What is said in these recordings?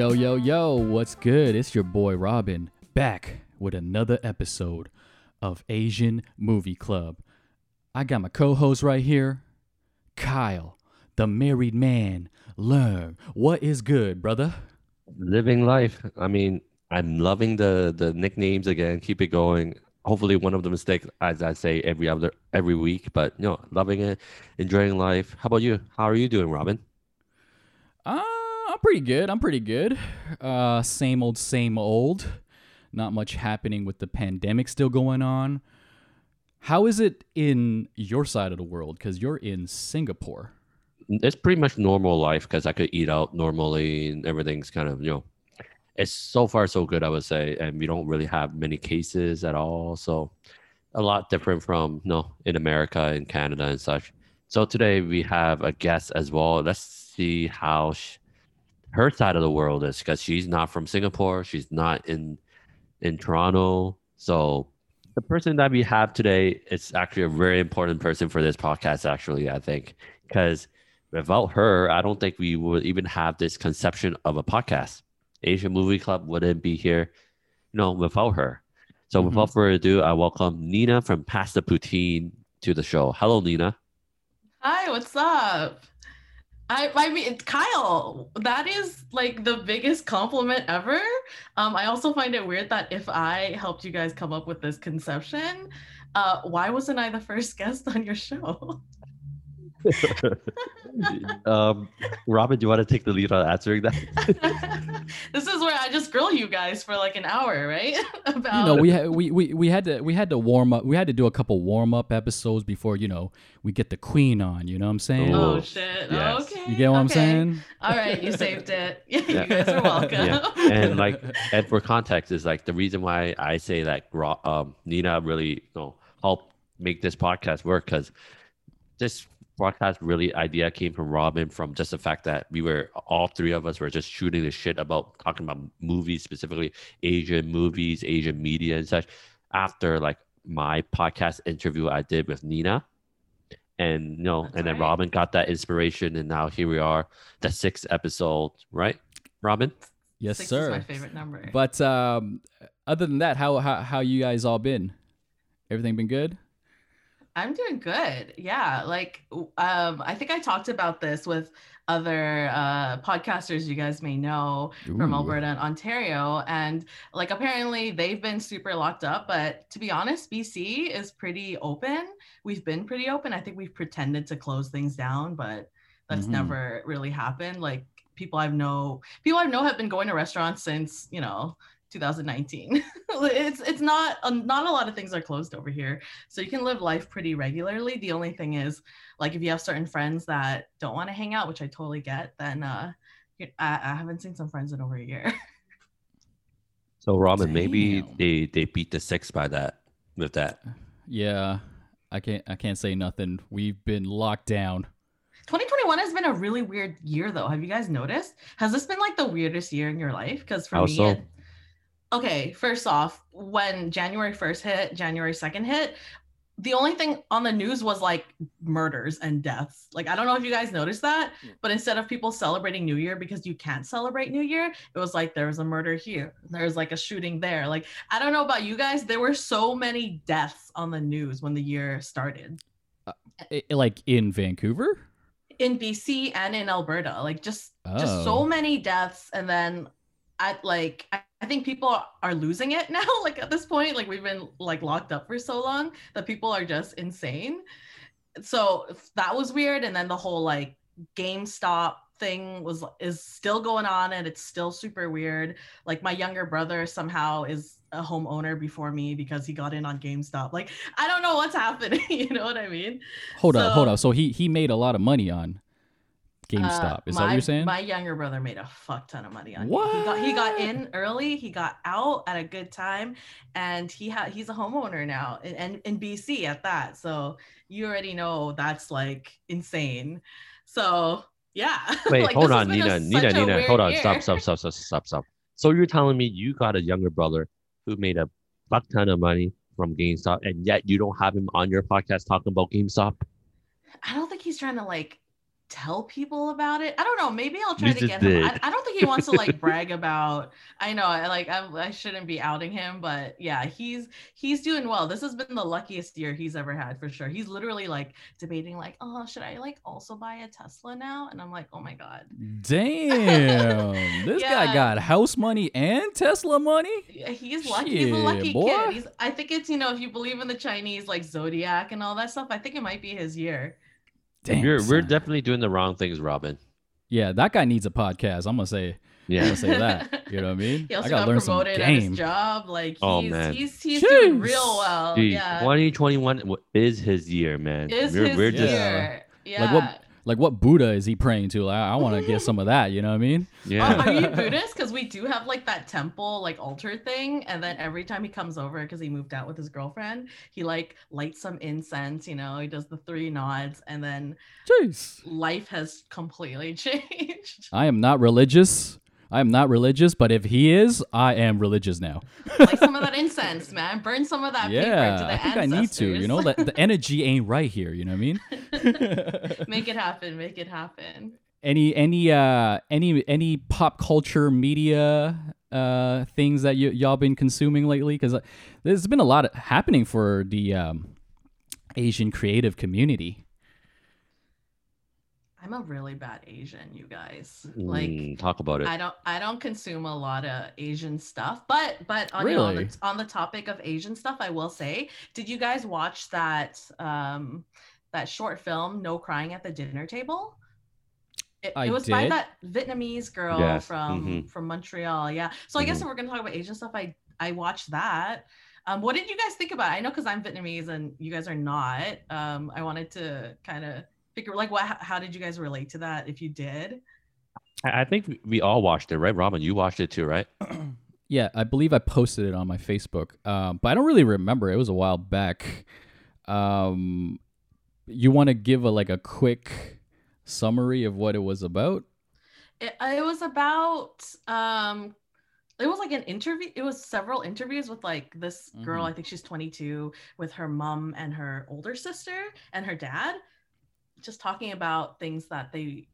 Yo, yo, yo, what's good? It's your boy Robin back with another episode of Asian Movie Club. I got my co host right here, Kyle, the married man. Learn what is good, brother. living life. I mean, I'm loving the the nicknames again. Keep it going. Hopefully, one of the mistakes, as I say every other every week, but you know, loving it, enjoying life. How about you? How are you doing, Robin? Uh, I'm pretty good. I'm pretty good. Uh, same old, same old. Not much happening with the pandemic still going on. How is it in your side of the world? Because you're in Singapore. It's pretty much normal life because I could eat out normally and everything's kind of you know, it's so far so good I would say, and we don't really have many cases at all. So, a lot different from you know in America and Canada and such. So today we have a guest as well. Let's see how sh her side of the world is because she's not from Singapore. She's not in in Toronto. So the person that we have today is actually a very important person for this podcast. Actually, I think because without her, I don't think we would even have this conception of a podcast. Asian Movie Club wouldn't be here, you know, without her. So Mhm. without further ado, I welcome Nina from Pass the Poutine to the show. Hello, Nina. Hi, what's up? I, I mean, Kyle, that is like the biggest compliment ever. Um, I also find it weird that if I helped you guys come up with this conception, uh, why wasn't I the first guest on your show? um, Robin, do you want to take the lead on answering that? this is where I just grill you guys for like an hour, right? About you know we, had we, we we had to we had to warm up we had to do a couple warm up episodes before you know we get the queen on you know what i'm saying oh Oh, shit. yes. Okay. you get what i'm saying All right, you saved it. you Yeah. guys are welcome. Yeah. and like and for context is like the reason why i say that um, nina really you know helped make this podcast work because this podcast really idea came from robin from just the fact that we were all three of us were just shooting the shit about talking about movies specifically asian movies asian media and such after like my podcast interview i did with nina. And you know That's and then right. robin got that inspiration and now here we are the sixth episode right robin? Yes Six sir is my favorite number. but um other than that how how how you guys all been? Everything been good I'm doing good. Yeah, like um, I think I talked about this with other uh, podcasters you guys may know from Alberta and Ontario, and like apparently they've been super locked up. But to be honest, BC is pretty open. We've been pretty open. I think we've pretended to close things down, but that's Mhm. never really happened. Like people I've know, people I've know have been going to restaurants since you know 2019. it's it's not um, not a lot of things are closed over here so you can live life pretty regularly. The only thing is like if you have certain friends that don't want to hang out which i totally get then uh I, I haven't seen some friends in over a year. So Robin, maybe they they beat the six by that with that. yeah i can't i can't say nothing. We've been locked down. 2021 has been a really weird year though. Have you guys noticed? Has this been like the weirdest year in your life? Because for How me so? it- okay first off when january 1st hit january 2nd hit the only thing on the news was like murders and deaths. Like i don't know if you guys noticed that hmm. but instead of people celebrating new year because you can't celebrate new year it was like there was a murder here. There's like a shooting there. Like i don't know about you guys there were so many deaths on the news when the year started. Uh, I- like in vancouver? In BC and in Alberta. Like just just Oh. so many deaths and then at like I think people are losing it now like at this point like we've been like locked up for so long that people are just insane. So that was weird and then the whole like GameStop thing was is still going on and it's still super weird. Like my younger brother somehow is a homeowner before me because he got in on GameStop. Like I don't know what's happening, you know what I mean? hold up hold so- up so he he made a lot of money on gamestop Uh, is my, that what you're saying My younger brother made a fuck ton of money on it. He got he got in early. He got out at a good time, and he had he's a homeowner now, and in, in BC at that. So you already know that's like insane. So yeah. Wait, Like, hold on, been a- Nina, Nina, Nina. Hold on, year. stop, stop, stop, stop, stop, stop. So you're telling me you got a younger brother who made a fuck ton of money from GameStop, and yet you don't have him on your podcast talking about GameStop? I don't think he's trying to like tell people about it. I don't know. Maybe I'll try You to get him. I. I don't think he wants to like brag about. I know, I like I, I shouldn't be outing him, but yeah, he's he's doing well. This has been the luckiest year he's ever had for sure. He's literally like debating like, oh, should I like also buy a Tesla now? And I'm like, oh my god, Damn, this guy got house money and Tesla money. Yeah, he's lucky. he's a lucky boy. kid. He's, I think it's you know if you believe in the Chinese like zodiac and all that stuff, I think it might be his year. Damn, We're we're definitely doing the wrong things, Robin. yeah, that guy needs a podcast. I'm gonna say, I'm Yeah. gonna say that. You know what I mean? He also I gotta got learn some promoted at game. his job. Like oh, he's Oh, man. he's he's doing real well. Dude, yeah, 2021 is his year, man. is we're his we're just year. Yeah. Like what? Like what Buddha is he praying to? Like, I, want to get some of that. You know what I mean? yeah. Oh, are you Buddhist? Because we do have like that temple like altar thing, and then every time he comes over, because he moved out with his girlfriend, he like lights some incense. You know, he does the three nods, and then Jeez. life has completely changed. I am not religious. I am not religious, but if he is, I am religious now. like some of that incense, man. Burn some of that paper to yeah, the I think I need to. You know, the, the energy ain't right here. You know what I mean? make it happen. Make it happen. any any uh any any pop culture media uh things that y- y'all been consuming lately because there's been a lot happening for the um asian creative community I'm a really bad Asian, you guys. Like Mm, talk about it. I don't I don't consume a lot of Asian stuff, but but on, you know, on, the, on the topic of Asian stuff, I will say, did you guys watch that um that short film No Crying at the Dinner Table? It, it was by that Vietnamese girl Yes, from mhm. from Montreal. Yeah. So I guess Mhm. if we're gonna talk about Asian stuff, I I watched that. Um, what did you guys think about it? I know because I'm Vietnamese and you guys are not. Um, I wanted to kind of figure like what how did you guys relate to that if you did? I I think we- we all watched it, right, Robin? You watched it too, right? yeah i believe i posted it on my facebook um but i don't really remember it was a while back um you want to give a like a quick summary of what it was about It, it was about um it was like an interview it was several interviews with like this girl Mhm. i think she's 22 with her mom and her older sister and her dad just talking about things that they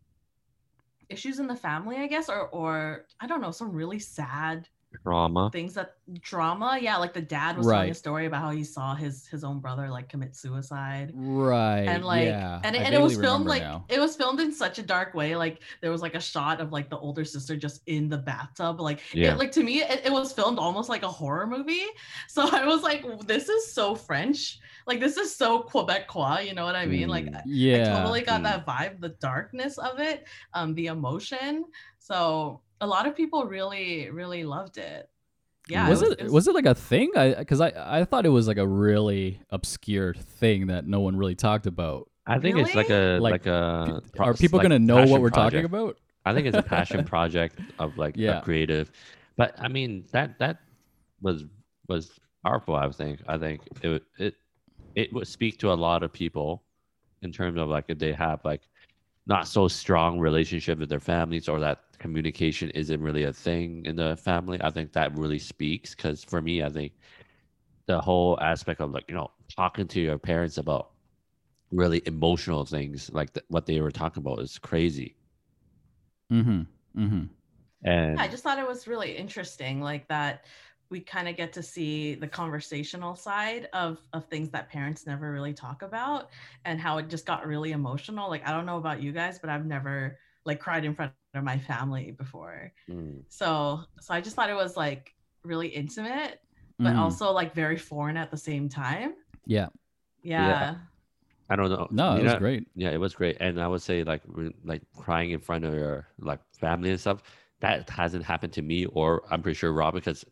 issues in the family i guess or or i don't know some really sad Drama. things that drama yeah like the dad was telling a story about how he saw his his own brother like commit suicide right and like yeah and, it, and it was filmed like now. it was filmed in such a dark way like there was like a shot of like the older sister just in the bathtub like it- Yeah. like to me it, it was filmed almost like a horror movie so i was like this is so french like this is so quebecois you know what i mean like Mm. I- yeah I totally got Mm. that vibe, the darkness of it, um, the emotion. So a lot of people really, really loved it. Yeah. was it was it like a thing? I because I I thought it was like a really obscure thing that no one really talked about. I think it's like a Like, like, a. P- pro- Are people like gonna know what we're talking about? I think it's a passion project of like Yeah. a creative, but I mean that that was was powerful. I think I think it would- it it would speak to a lot of people in terms of like if they have like not so strong relationship with their families or that communication isn't really a thing in the family. I think that really speaks because for me, I think the whole aspect of like you know talking to your parents about really emotional things like th- what they were talking about is crazy Mm-hmm. Mm-hmm. and I just thought it was really interesting, like that we kind of get to see the conversational side of of things that parents never really talk about and how it just got really emotional. Like I don't know about you guys, but I've never like cried in front of my family before. Mm. So so I just thought it was like really intimate, but Mhm. also like very foreign at the same time. yeah. Yeah. I don't know. No, You it was know- great. Yeah, it was great, and I would say like like crying in front of your like family and stuff. That hasn't happened to me, or I'm pretty sure Robin, because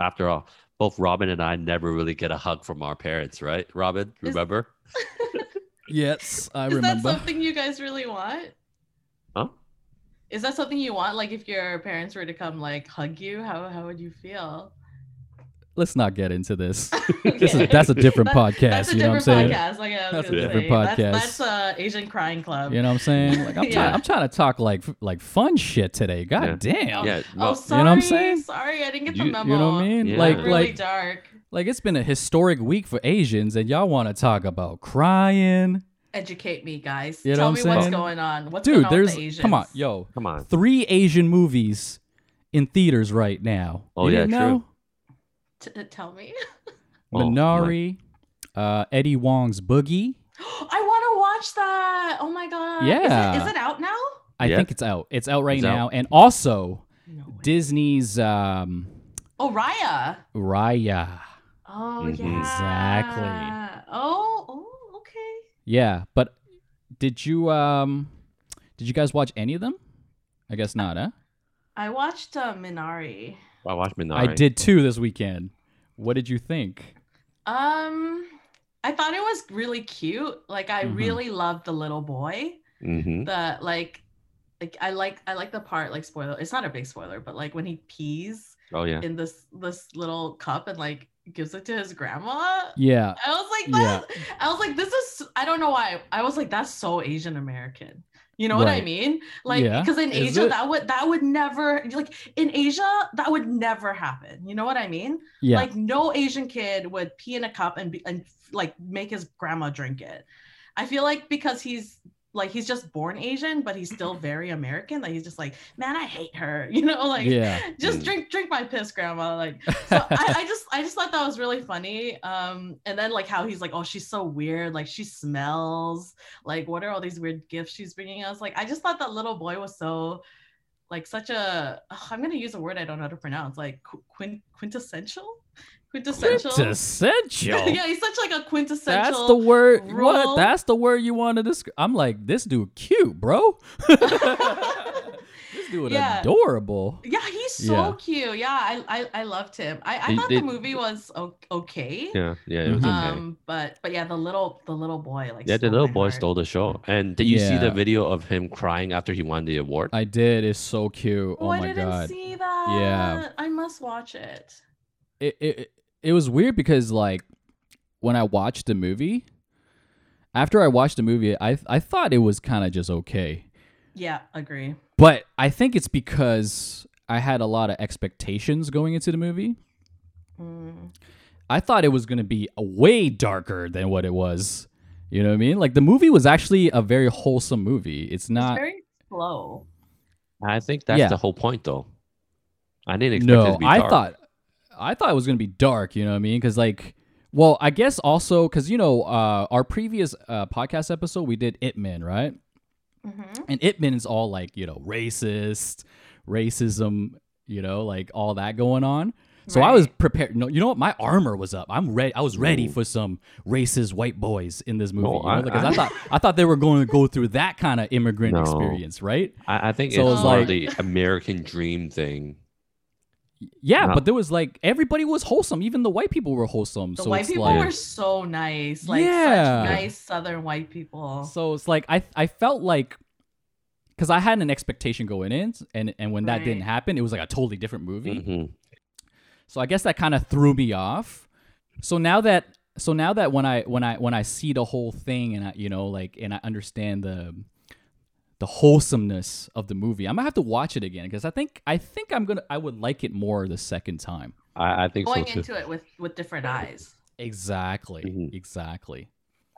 after all, both Robin and I never really get a hug from our parents, right? Robin, Is- remember? Yes, I remember. Is that something you guys really want? Huh? Is that something you want? Like if your parents were to come like hug you, how how would you feel? Let's not get into this. Okay. This is that's a different That- podcast. That's a you know what I'm different saying? podcast. Like I was That's a gonna different say. That's- podcast. That's, uh Asian Crying Club. You know what I'm saying? Like I'm Yeah. trying. I'm trying to talk like like fun shit today. God Yeah. damn. yeah, Oh, sorry. You know what I'm saying? Sorry, I didn't get the You- memo. You know what I mean? Yeah. Like really like dark. like it's been a historic week for Asians, and y'all want to talk about crying. educate me, guys. You know Tell what me I'm what's saying? going on. What's Dude, going on there's with the Asians? come on, yo, Come on. three Asian movies in theaters right now. Oh, You yeah, didn't true. know? T- uh, tell me. Oh, Minari, uh, Eddie Huang's Boogie. I want to watch that. Oh my god. Is Yeah. it, is it out now? I Yeah. think it's out. It's out right It's out. now, and also No. Disney's um, Oh, Raya. Raya. Oh Mhm. yeah. Exactly. Oh, oh, okay. Yeah, but did you um, did you guys watch any of them? I guess not, huh? I watched uh, Minari. I watched Minari. I did too this weekend. What did you think? Um, I thought it was really cute. Like I Mhm. really loved the little boy. Mm-hmm. The like, like I like I like the part like spoiler. It's not a big spoiler, but like when he pees Oh yeah. in this this little cup and like gives it to his grandma. Yeah, I was like, Yeah. that, I was like, this is. I don't know why. I was like, that's so Asian American. You know what I mean? Like, Yeah. because in Is Asia, it? that would that would never like in Asia that would never happen. You know what I mean? yeah, Like, no Asian kid would pee in a cup and be and like make his grandma drink it. I feel like because he's like he's just born Asian, but he's still very American. Like he's just like, man, I hate her. You know, like yeah. just Mm. drink drink my piss grandma like so I, I just i just thought that was really funny um and then like how he's like oh she's so weird like she smells like what are all these weird gifts she's bringing us like i just thought that little boy was so like such a i'm gonna use a word i don't know how to pronounce like qu- quint- quintessential quintessential Quintessential. yeah he's such like a quintessential That's the word. rule. What? That's the word you want to describe. I'm like, this dude cute, bro. this dude Yeah. adorable. yeah he's so Yeah. cute yeah i i, I loved him i, I He thought did- the movie was okay Yeah. Yeah. It was okay. um but but yeah the little the little boy like yeah, the little boy heart. stole the show. And did you see the video of him crying after he won the award? I did. It's so cute. Oh, Oh, I my didn't god. see that. Yeah, I must watch it. It, it it- it was weird because like when I watched the movie, after I watched the movie, I I thought it was kind of just okay. Yeah, agree. But I think it's because I had a lot of expectations going into the movie. Mm. I thought it was going to be way darker than what it was. You know what I mean? Like the movie was actually a very wholesome movie. It's It's not very slow. I think that's Yeah. the whole point, though. I didn't expect it No, to be I thought I thought it was going to be dark, you know what I mean? Cuz like well, I guess also cuz you know, uh our previous uh podcast episode we did Ip Man, right? hmm And Ip Man is all like, you know, racist, racism, you know, like all that going on. So I was Right. prepared. No, you know what? My armor was up. I'm ready. I was ready Ooh. for some racist white boys in this movie. No, you know? I- Because I, I- thought I thought they were going to go through that kind of immigrant No. experience, right? I, I think So it's it's more like- the American dream thing. Yeah, No. but there was like everybody was wholesome. Even the white people were wholesome. The so white it's people like, were so nice. Like Yeah. such nice southern white people. So it's like I I felt like because I had an expectation going in, and and when that didn't happen, it was like a totally different movie. hmm So I guess that kind of threw me off. So now that so now that when I when I when I see the whole thing and I you know like and I understand the the wholesomeness of the movie, I'm gonna have to watch it again because I think I think I'm gonna I would like it more the second time. I, I think Going so too. into it with with different eyes. Exactly, Mhm. exactly.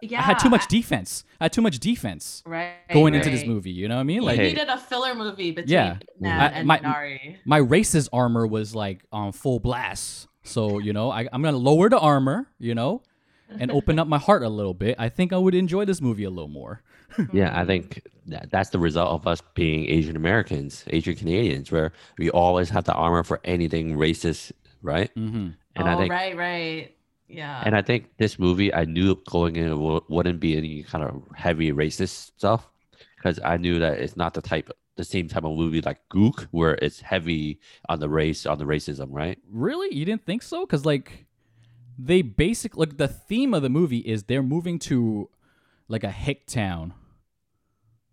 Yeah. I had too much defense. I had too much defense right, going into this movie. You know what I mean? You Like Hey. needed a filler movie between Yeah. Nat I- and my- Nari. my racist armor was like on full blast. So you know I, I'm gonna lower the armor. You know. And open up my heart a little bit. I think I would enjoy this movie a little more. Yeah, I think that, that's the result of us being Asian Americans, Asian Canadians, where we always have the armor for anything racist, right? Mm-hmm. And oh, I think, right, right. Yeah. and I think this movie, I knew going in it wo- wouldn't be any kind of heavy racist stuff, because I knew that it's not the type, the same type of movie like Gook, where it's heavy on the race, on the racism, right? Really? You didn't think so? Because like they basic like the theme of the movie is they're moving to like a hick town.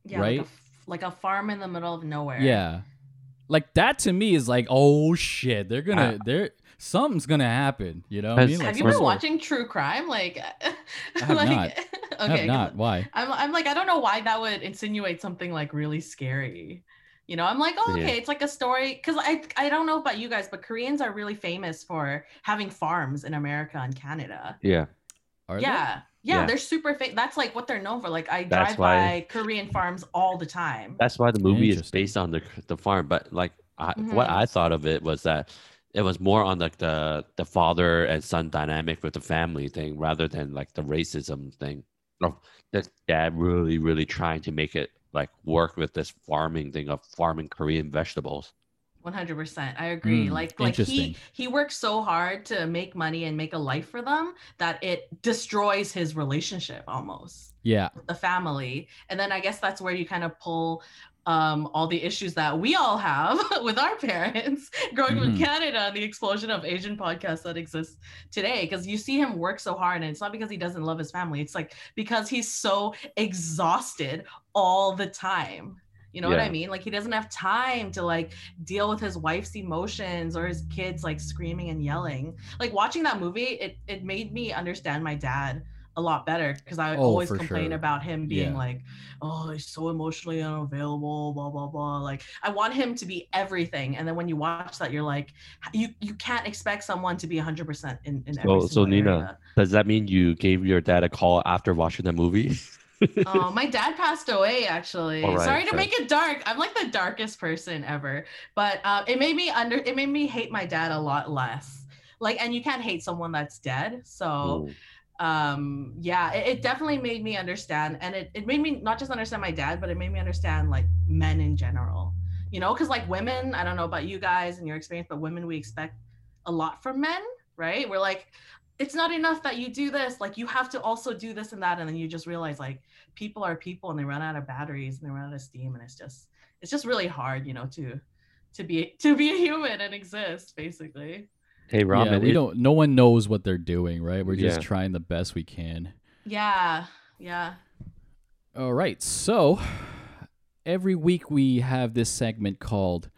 Yeah, right? Like a, f- like a farm in the middle of nowhere. Yeah. Like that to me is like, oh shit, they're gonna Uh, they're something's gonna happen. You know what I mean? Like Have you some been watching true crime? Like, I have like, not. okay, I have not. Why? I'm, I'm like, I don't know why that would insinuate something like really scary. You know, I'm like, oh, Yeah. okay, it's like a story. Because I, I don't know about you guys, but Koreans are really famous for having farms in America and Canada. Yeah. Are they? yeah, Yeah, Yeah. they're super fake. That's like what they're known for. Like I That's drive why- by Korean farms all the time. That's why the movie is based on the the farm. But like, I, what Mhm. I thought of it was that it was more on like the the father and son dynamic with the family thing, rather than like the racism thing. Of the dad really, really trying to make it like work with this farming thing of farming Korean vegetables. 100% i agree Mm, like like he he works so hard to make money and make a life for them that it destroys his relationship almost Yeah. with the family and then i guess that's where you kind of pull um, all the issues that we all have with our parents growing up in Mhm. Canada and the explosion of Asian podcasts that exist today. Because you see him work so hard, and it's not because he doesn't love his family. It's like because he's so exhausted all the time. You know what I mean? Like he doesn't have time to like deal with his wife's emotions or his kids like screaming and yelling. Like watching that movie, it it made me understand my dad a lot better because I Oh, always complain sure. about him being Yeah. like, oh, he's so emotionally unavailable, blah blah blah. Like I want him to be everything, and then when you watch that, you're like, you you can't expect someone to be 100 percent in in every So- so Nina, area. Does that mean you gave your dad a call after watching the movie? oh, my dad passed away actually. All right, Sorry to make it dark. I'm like the darkest person ever. But uh, it made me under it made me hate my dad a lot less. Like, and you can't hate someone that's dead. So Ooh. um yeah, it, it definitely made me understand. And it, it made me not just understand my dad, but it made me understand like men in general. You know, because like women, I don't know about you guys and your experience, but women we expect a lot from men, right? We're like, it's not enough that you do this like you have to also do this and that and then you just realize like people are people and they run out of batteries and they run out of steam and it's just it's just really hard you know to to be to be a human and exist basically Hey, Ramen. yeah, we it- don't. No one knows what they're doing, right? We're just Yeah. trying the best we can. yeah yeah All right. So every week we have this segment called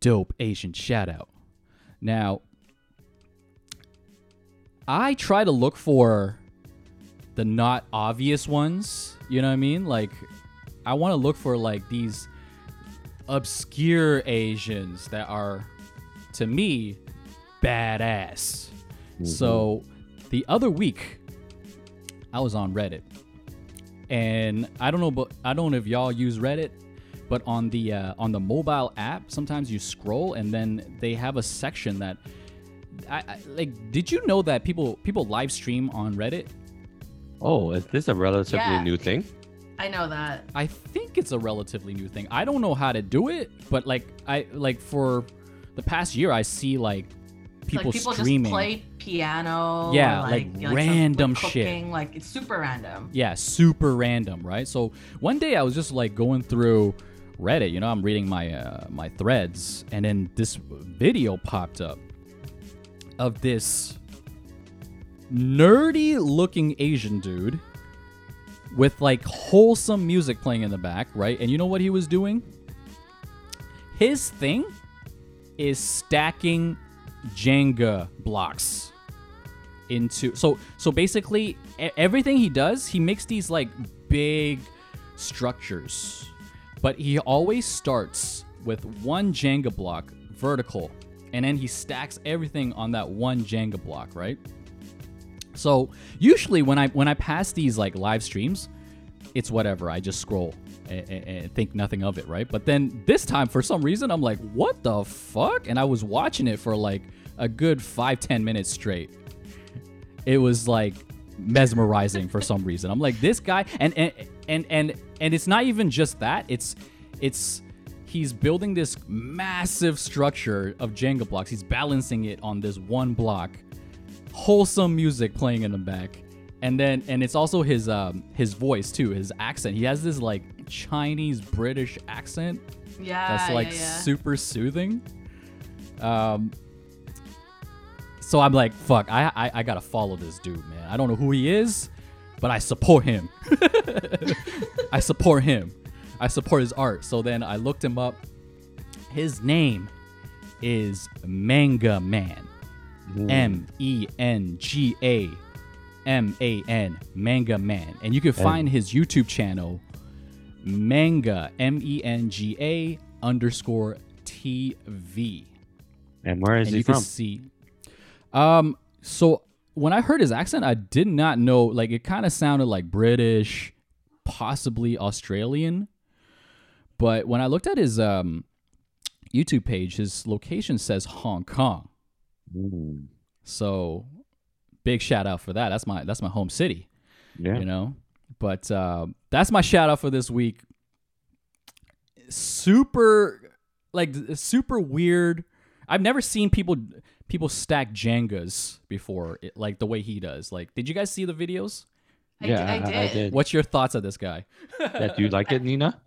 Dope Asian Shoutout. Now, I try to look for the not obvious ones. You know what I mean? Like, I want to look for like these obscure Asians that are, to me, badass. Mhm. So the other week, I was on Reddit, and I don't know, but I don't know if y'all use Reddit, but on the uh, on the mobile app, sometimes you scroll, and then they have a section that, I, I like. Did you know that people people live stream on Reddit? Oh, is this a relatively Yeah. new thing? i know that I think it's a relatively new thing. I don't know how to do it, but like I like for the past year, I see like people, like people streaming. just play piano Yeah, like some- random like shit. cooking, like it's super random Yeah, super random, right? So one day I was just like going through Reddit, you know, I'm reading my uh, my threads, and then this video popped up of this nerdy looking Asian dude with like wholesome music playing in the back, right? And you know what he was doing? His thing is stacking Jenga blocks into so so basically everything he does he makes these like big structures but he always starts with one jenga block vertical and then he stacks everything on that one jenga block right? So usually when i when i pass these like live streams it's whatever. I just scroll and, and think nothing of it right? But then this time for some reason i'm like what the fuck? And i was watching it for like a good five ten minutes straight. It was like mesmerizing for some reason. I'm like this guy and and and and and it's not even just that. It's it's he's building this massive structure of Jenga blocks. He's balancing it on this one block. Wholesome music playing in the back. And then and it's also his um his voice too, his accent. He has this like Chinese British accent yeah that's like yeah, yeah. super soothing. Um, so I'm like, fuck, I, I I gotta follow this dude, man. I don't know who he is, but I support him. I support him. I support his art. So then I looked him up. His name is Menga Man. M E N G A M A N, Menga Man. And you can find his YouTube channel, Menga, M E N G A underscore T V. And where is And he you from? can see. Um, so when I heard his accent, I did not know. Like it kind of sounded like British, possibly Australian. But when I looked at his um, YouTube page, his location says Hong Kong. Mm. So big shout out for that. That's my that's my home city. Yeah. You know. But uh, that's my shout out for this week. Super, like super weird. I've never seen people people stack Jengas before, it, like the way he does. Like, did you guys see the videos? I, yeah, I, did. I did. What's your thoughts of this guy? Yeah, do you like it, Nina?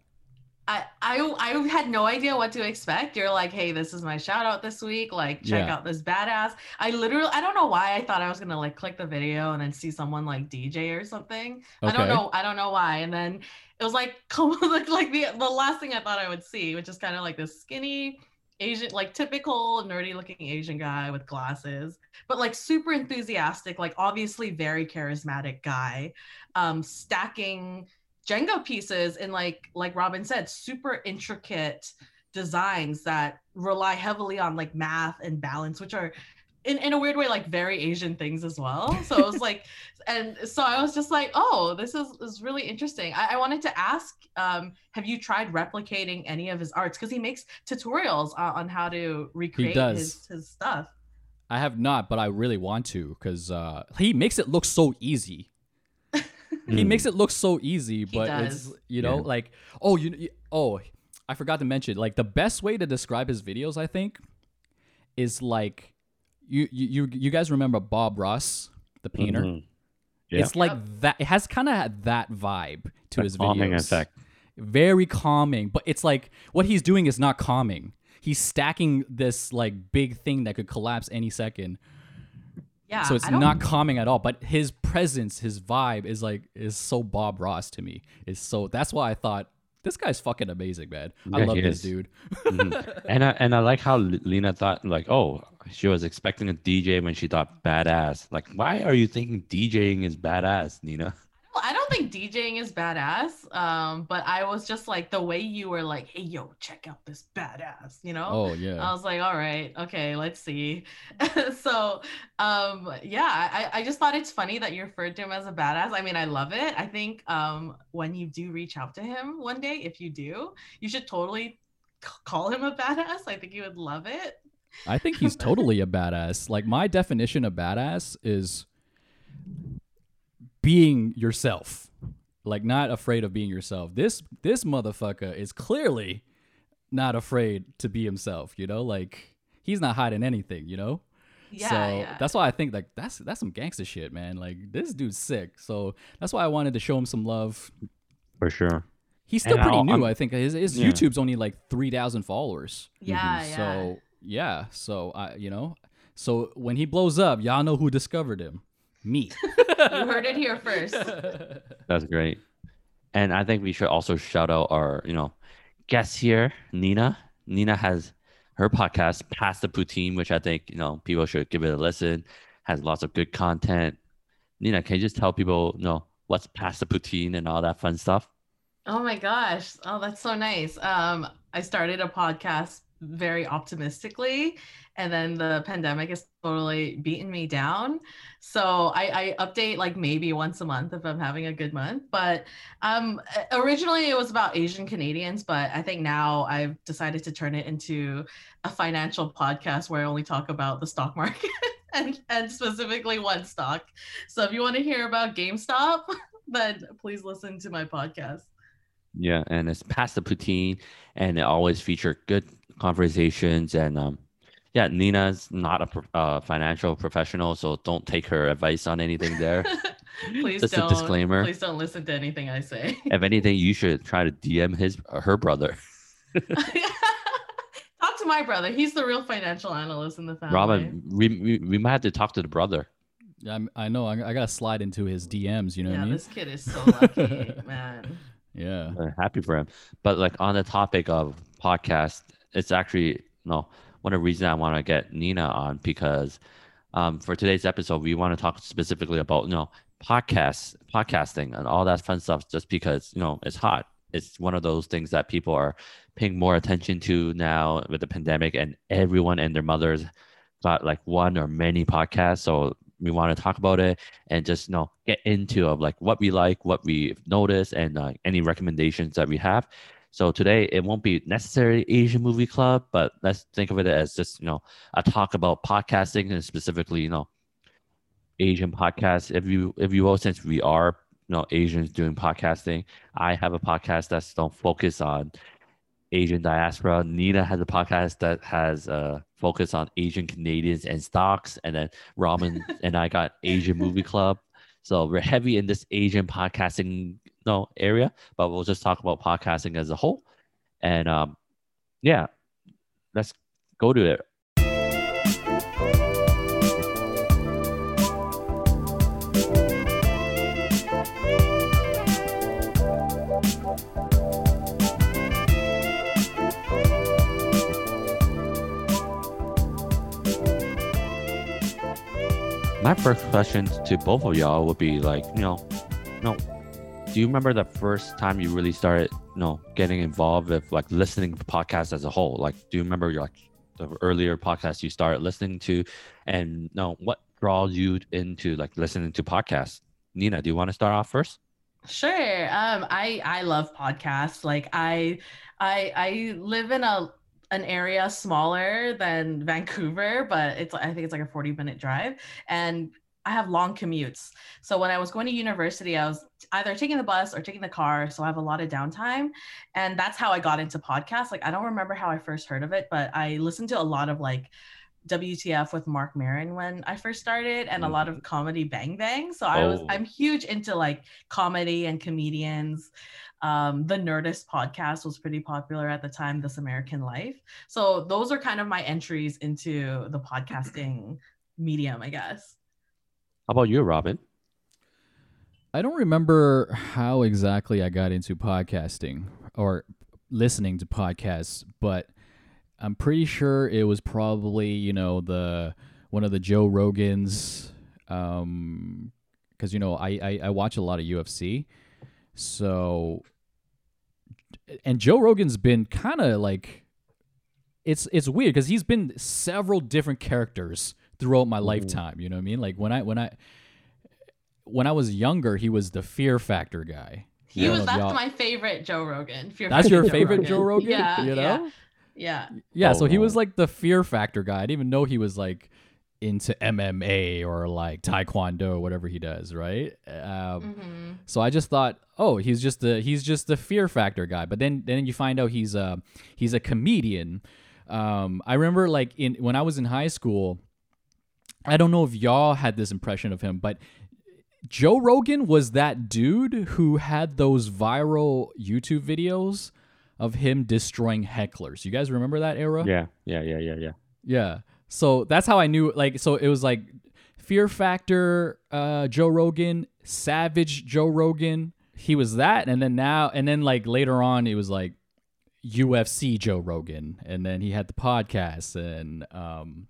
I, I I had no idea what to expect. You're like, hey, this is my shout out this week. Like, check Yeah. out this badass. I literally, I don't know why I thought I was gonna like click the video and then see someone like DJ or something. I don't know. I don't know why. And then it was like, like, like the the last thing I thought I would see, which is kind of like this skinny Asian, like typical nerdy looking Asian guy with glasses, but like super enthusiastic, like obviously very charismatic guy, um, stacking Jenga pieces in like like Robin said, super intricate designs that rely heavily on like math and balance, which are in, in a weird way like very Asian things as well. So it was like and so I was just like, oh, this is, is really interesting. I, I wanted to ask, um, have you tried replicating any of his arts? Because he makes tutorials uh, on how to recreate his, his stuff. I have not, but I really want to because uh, he makes it look so easy. He Mm. makes it look so easy, but it's you know Yeah. like oh you, you oh I forgot to mention like the best way to describe his videos I think is like you you you, you guys remember Bob Ross the painter. Mhm. Yeah. It's like that. It has kind of that vibe to A his calming videos. effect. Very calming, but it's like what he's doing is not calming. He's stacking this like big thing that could collapse any second. Yeah. so it's don't- calming at all. But his presence, his vibe is like is so Bob Ross to me. Is so that's why I thought this guy's fucking amazing, man. I Yeah, love this is. dude. Mhm. and I and I like how Nina thought like, oh, she was expecting a DJ when she thought badass. Like, why are you thinking DJing is badass, Nina? I don't think DJing is badass. Um, but I was just like the way you were like, hey yo, check out this badass, you know? Oh yeah. I was like, all right, okay, let's see. so, um, yeah, I, I just thought it's funny that you referred to him as a badass. I mean, I love it. I think um, when you do reach out to him one day, if you do, you should totally c- call him a badass. I think he would love it. I think he's totally a badass. Like my definition of badass is being yourself. Like not afraid of being yourself. This this motherfucker is clearly not afraid to be himself, you know? Like he's not hiding anything, you know? Yeah, so yeah. that's why I think like that's that's some gangster shit, man. Like this dude's sick. So that's why I wanted to show him some love. For sure. He's still And pretty I'll- new. I'm- I think his, his Yeah. YouTube's only like three thousand followers. yeah, mm-hmm. yeah. So yeah, so I you know, so when he blows up, y'all know who discovered him. Me. you heard it here first. That's great. And I think we should also shout out our, you know, guest here, Nina. Nina has her podcast, Pass the Poutine, which I think, you know, people should give it a listen. Has lots of good content. Nina, can you just tell people, you know, what's Pass the Poutine and all that fun stuff? Oh my gosh. Oh, that's so nice. Um, I started a podcast very optimistically, and then the pandemic has totally beaten me down. So I, I update like maybe once a month if I'm having a good month. But um, originally it was about Asian Canadians, but I think now I've decided to turn it into a financial podcast where I only talk about the stock market and, and specifically one stock. So if you want to hear about GameStop, then please listen to my podcast. Yeah, and it's Pass the Poutine, and it always feature good conversations. And um, yeah, Nina's not a pro- uh, financial professional, so don't take her advice on anything there. please Just don't. disclaimer. Please don't listen to anything I say. if anything, you should try to DM his her brother. Talk to my brother. He's the real financial analyst in the family. Robin, we, we we might have to talk to the brother. I'm, I know. I, I gotta slide into his DMs. You know yeah, what I mean? this kid is so lucky, man. Yeah. Uh, happy for him. But like on the topic of podcast, it's actually no one of the reasons I want to get Nina on because um, for today's episode we want to talk specifically about you know podcasts, podcasting, and all that fun stuff. Just because you know it's hot. It's one of those things that people are paying more attention to now with the pandemic, and everyone and their mothers got like one or many podcasts. So we want to talk about it and just you know get into of like what we like, what we noticed, and uh, any recommendations that we have. So today it won't be necessarily Asian movie club, but let's think of it as just you know a talk about podcasting and specifically you know Asian podcasts. If you if you will, since we are you know Asians doing podcasting, I have a podcast that's don't focus on Asian diaspora. Nina has a podcast that has a focus on Asian Canadians and stocks, and then Robin and I got Asian Movie Club. So we're heavy in this Asian podcasting no area, but we'll just talk about podcasting as a whole. And um, yeah, let's go to it. My first question to both of y'all would be like, you know, you know, do you remember the first time you really started, you know, getting involved with like listening to podcasts as a whole? Like, do you remember your like the earlier podcasts you started listening to, and you know, what draws you into like listening to podcasts? Nina, do you want to start off first? Sure. Um, I I love podcasts. Like I I I live in a an area smaller than Vancouver, but it's I think it's like a 40 minute drive. And I have long commutes. So when I was going to university, I was either taking the bus or taking the car. So I have a lot of downtime. And that's how I got into podcasts. Like I don't remember how I first heard of it, but I listened to a lot of like WTF with Mark Maron when I first started and a lot of comedy bang bang. So I was Oh. I'm huge into like comedy and comedians. Um, the Nerdist podcast was pretty popular at the time, This American Life. So those are kind of my entries into the podcasting medium, I guess. How about you, Robin? I don't remember how exactly I got into podcasting or listening to podcasts, but I'm pretty sure it was probably you know the one of the Joe Rogans, um, because you know I, I I watch a lot of UFC, so and Joe Rogan's been kind of like it's it's weird because he's been several different characters throughout my lifetime. You know what I mean? Like when I when I when I was younger, he was the Fear Factor guy. He Yeah. was that's my favorite Joe Rogan. Fear That's Factor your favorite Joe Rogan? Yeah, you know? yeah, yeah. Yeah, so he Oh. was like the Fear Factor guy. I didn't even know he was like into MMA or like Taekwondo or whatever he does, right? Um, hmm So I just thought, oh, he's just the he's just the Fear Factor guy. But then then you find out he's a he's a comedian. Um, I remember like in when I was in high school, I don't know if y'all had this impression of him, but Joe Rogan was that dude who had those viral YouTube videos of him destroying hecklers. You guys remember that era? Yeah, yeah, yeah, yeah, yeah. Yeah. So that's how I knew like so it was like Fear Factor uh Joe Rogan, Savage Joe Rogan. He was that and then now and then like later on it was like UFC Joe Rogan and then he had the podcast and um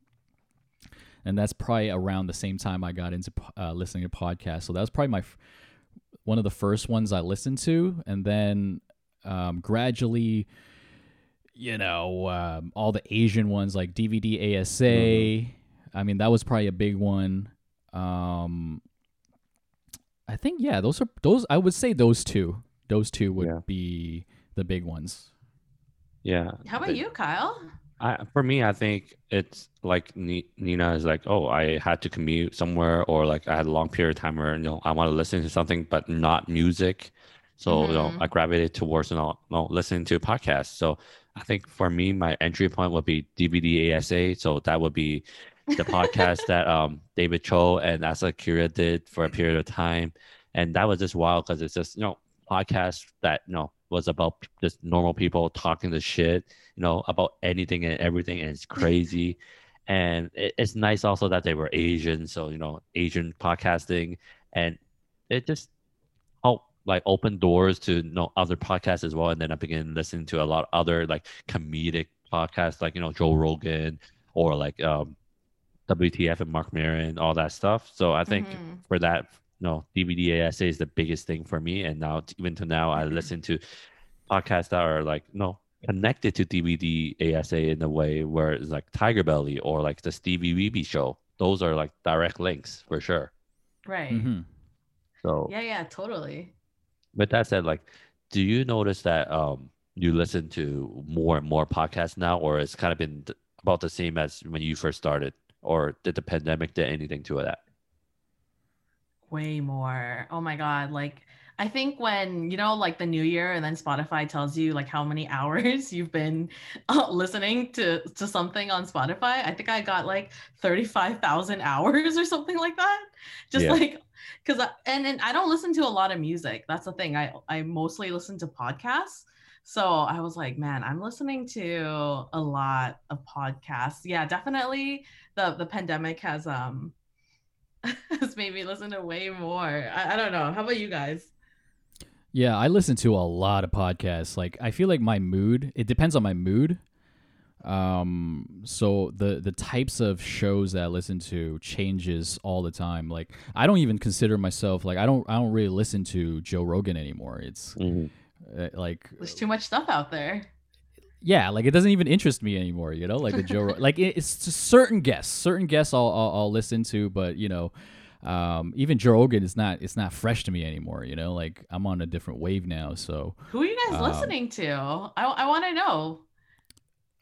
and that's probably around the same time I got into uh, listening to podcasts. So that was probably my f- one of the first ones I listened to and then um gradually you know, um, all the Asian ones like DVD ASA. I mean, that was probably a big one. Um, I think yeah, those are those. I would say those two. Those two would Yeah. be the big ones. Yeah. How about you, Kyle? I, for me, I think it's like Nina is like, oh, I had to commute somewhere, or like I had a long period of time where you know I want to listen to something, but not music. So you know, Mhm. I gravitated towards you know, you know, listening to podcasts. So I think for me, my entry point would be DVD ASA. So that would be the podcast that um David Choe and Asa Akira did for a period of time, and that was just wild because it's just you know podcast that you know was about just normal people talking the shit you know about anything and everything and it's crazy. And it, it's nice also that they were asian so you know asian podcasting. And it just helped like open doors to you know other podcasts as well. And then i began listening to a lot of other like comedic podcasts like you know joe rogan or like um wtf and mark Maron, all that stuff. So i think Mhm. for that no dvd asa is the biggest thing for me and now even to now i listen to podcasts that are like no connected to dvd asa in a way where it's like tiger belly or like the Steebee Weebee show those are like direct links for sure. right. hmm So Yeah, yeah, totally. But that said, like, do you notice that um you listen to more and more podcasts now, or it's kind of been about the same as when you first started, or did the pandemic did anything to that? Way more. Oh my God. Like, I think when, you know, like the new year and then Spotify tells you like how many hours you've been uh, listening to, to something on Spotify, I think I got like 35,000 hours or something like that. Just Yeah. like, cause I, and, and I don't listen to a lot of music. That's the thing. I, I mostly listen to podcasts. So I was like, man, I'm listening to a lot of podcasts. Yeah, definitely the, the pandemic has, um, has made me listen to way more. I, I don't know. How about you guys? Yeah, I listen to a lot of podcasts. Like I feel like my mood, it depends on my mood. Um so the the types of shows that I listen to changes all the time. Like I don't even consider myself like I don't I don't really listen to Joe Rogan anymore. It's Mhm. uh, like There's too much stuff out there. Yeah, like it doesn't even interest me anymore, you know? Like the Joe Ro- like it, it's just certain guests, certain guests I'll, I'll I'll listen to, but you know, um even Joe Rogan is not it's not fresh to me anymore, you know? Like I'm on a different wave now, so Who are you guys Um, listening to? I, I want to know.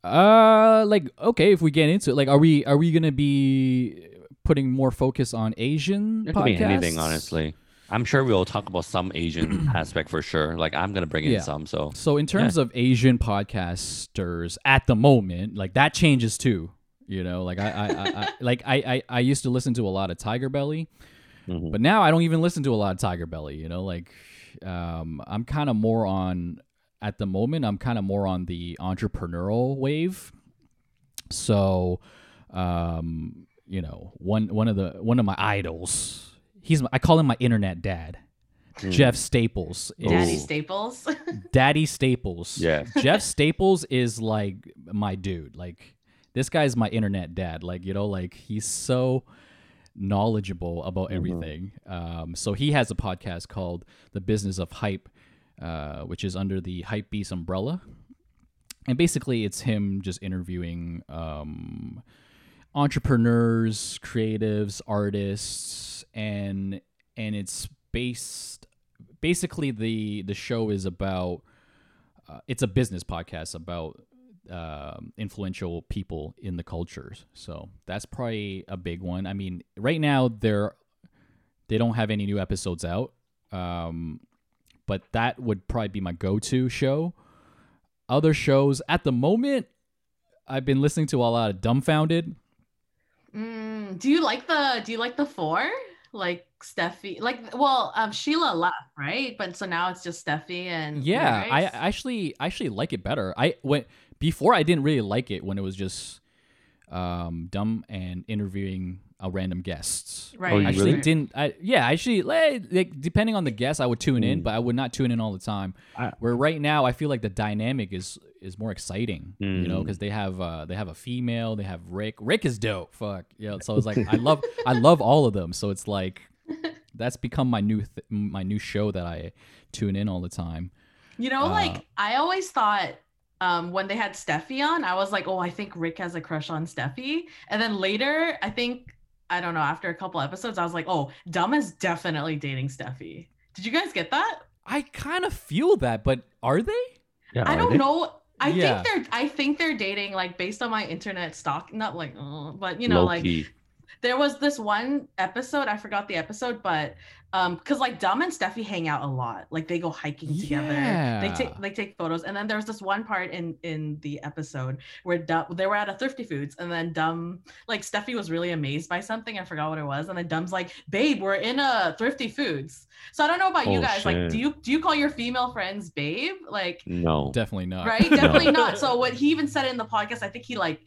Uh, like okay, if we get into it, like, are we are we gonna be putting more focus on Asian It could be anything, honestly. I'm sure we'll talk about some Asian aspect for sure. Like I'm gonna bring in Yeah. some. So So in terms of Asian podcasters at the moment, like that changes too. You know, like I, I, I, I like I, I, I used to listen to a lot of Tiger Belly, mhm. but now I don't even listen to a lot of Tiger Belly. You know, like um, I'm kind of more on at the moment. I'm kind of more on the entrepreneurial wave. So, um, you know, one one of the one of my idols. He's my, I call him my internet dad, Mm. Jeff Staples. is- Daddy Staples. Daddy Staples. yeah, Jeff Staples is like my dude. Like this guy's my internet dad. Like you know, like he's so knowledgeable about Mhm. everything. Um, so he has a podcast called The Business of Hype, uh, which is under the Hypebeast umbrella, and basically it's him just interviewing um, entrepreneurs, creatives, artists, and and it's based basically the the show is about uh, it's a business podcast about um, influential people in the cultures. So that's probably a big one. I mean, right now they're they don't have any new episodes out, um, but that would probably be my go-to show. Other shows at the moment, I've been listening to a lot of Dumbfoundead. Mm, do you like the Do you like the four? Like Steffi, like well, um, Sheila left, right? But so now it's just Steffi and Yeah, I actually actually like it better. I went before I didn't really like it when it was just um, dumb and interviewing a random guests. right. Oh, you actually really? didn't I yeah, actually like, like depending on the guest I would tune in, Mm. but I would not tune in all the time. I- Where right now I feel like the dynamic is is more exciting, you know, Mm. because they have uh they have a female, they have Rick. Rick is dope. Fuck. Yeah, so it's like I love I love all of them. So it's like that's become my new th- my new show that I tune in all the time. You know, Uh, like I always thought um, when they had Steffi on, I was like, oh, I think Rick has a crush on Steffi. And then later, I think, I don't know, after a couple episodes, I was like, oh, Dumb is definitely dating Steffi. Did you guys get that? I kind of feel that, but are they? yeah. I are don't they? know. I Yeah. think they're I think they're dating like based on my internet stock, not like uh, but you know, Low like key. there was this one episode, I forgot the episode, but um because like Dom and Steffi hang out a lot. Like they go hiking together. They take they take photos. And then there was this one part in in the episode where Dumb they were at a thrifty foods and then Dumb like Steffi was really amazed by something. I forgot what it was. And then Dumb's like, babe, we're in a thrifty foods. So I don't know about you Oh, guys. Like, do you do you call your female friends babe? Like No. Definitely not. right definitely not so what he even said in the podcast i think he like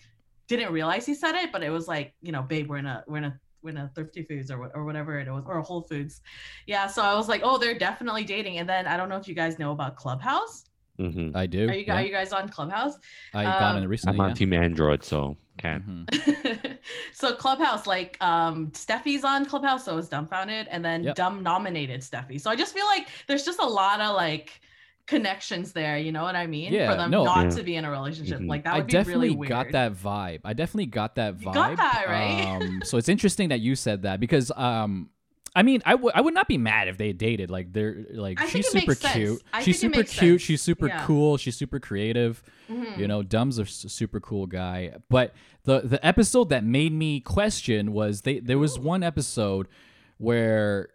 didn't realize he said it but it was like you know babe we're in a we're in a we're a thrifty foods or, or whatever it was or whole foods yeah so i was like oh they're definitely dating and then i don't know if you guys know about clubhouse hmm I do. are you, yeah. are you guys on clubhouse I got um, in it recently. I'm on yeah. Team Android, so can. Mhm. so clubhouse like um steffi's on clubhouse so was dumbfoundead and then Yep. dumb nominated steffi so i just feel like there's just a lot of like connections there. You know what I mean? Yeah, For them no. not Yeah. to be in a relationship, Mhm. like that I would be definitely really weird. got that vibe. I definitely got that vibe. You got that, right? Um, so it's interesting that you said that because um, I mean, I would I would not be mad if they dated. Like they're like I think she's super cute. I she's think it super makes cute. sense. She's super Yeah. cool. She's super creative. Mhm. You know, Dumb's a s- super cool guy. But the the episode that made me question was they there was one episode where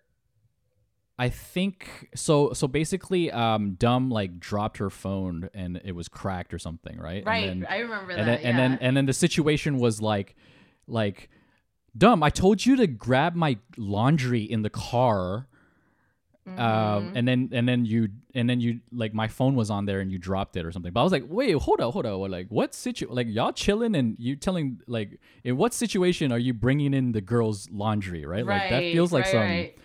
I think so so basically um Dumb like dropped her phone and it was cracked or something, right? Right. And then, I remember that. then, yeah. and then and then the situation was like like Dumb, I told you to grab my laundry in the car um Mhm. and then and then you and then you like my phone was on there and you dropped it or something but i was like wait hold up hold up like what situ like y'all chilling and you telling like in what situation are you bringing in the girl's laundry right, like that feels like right, some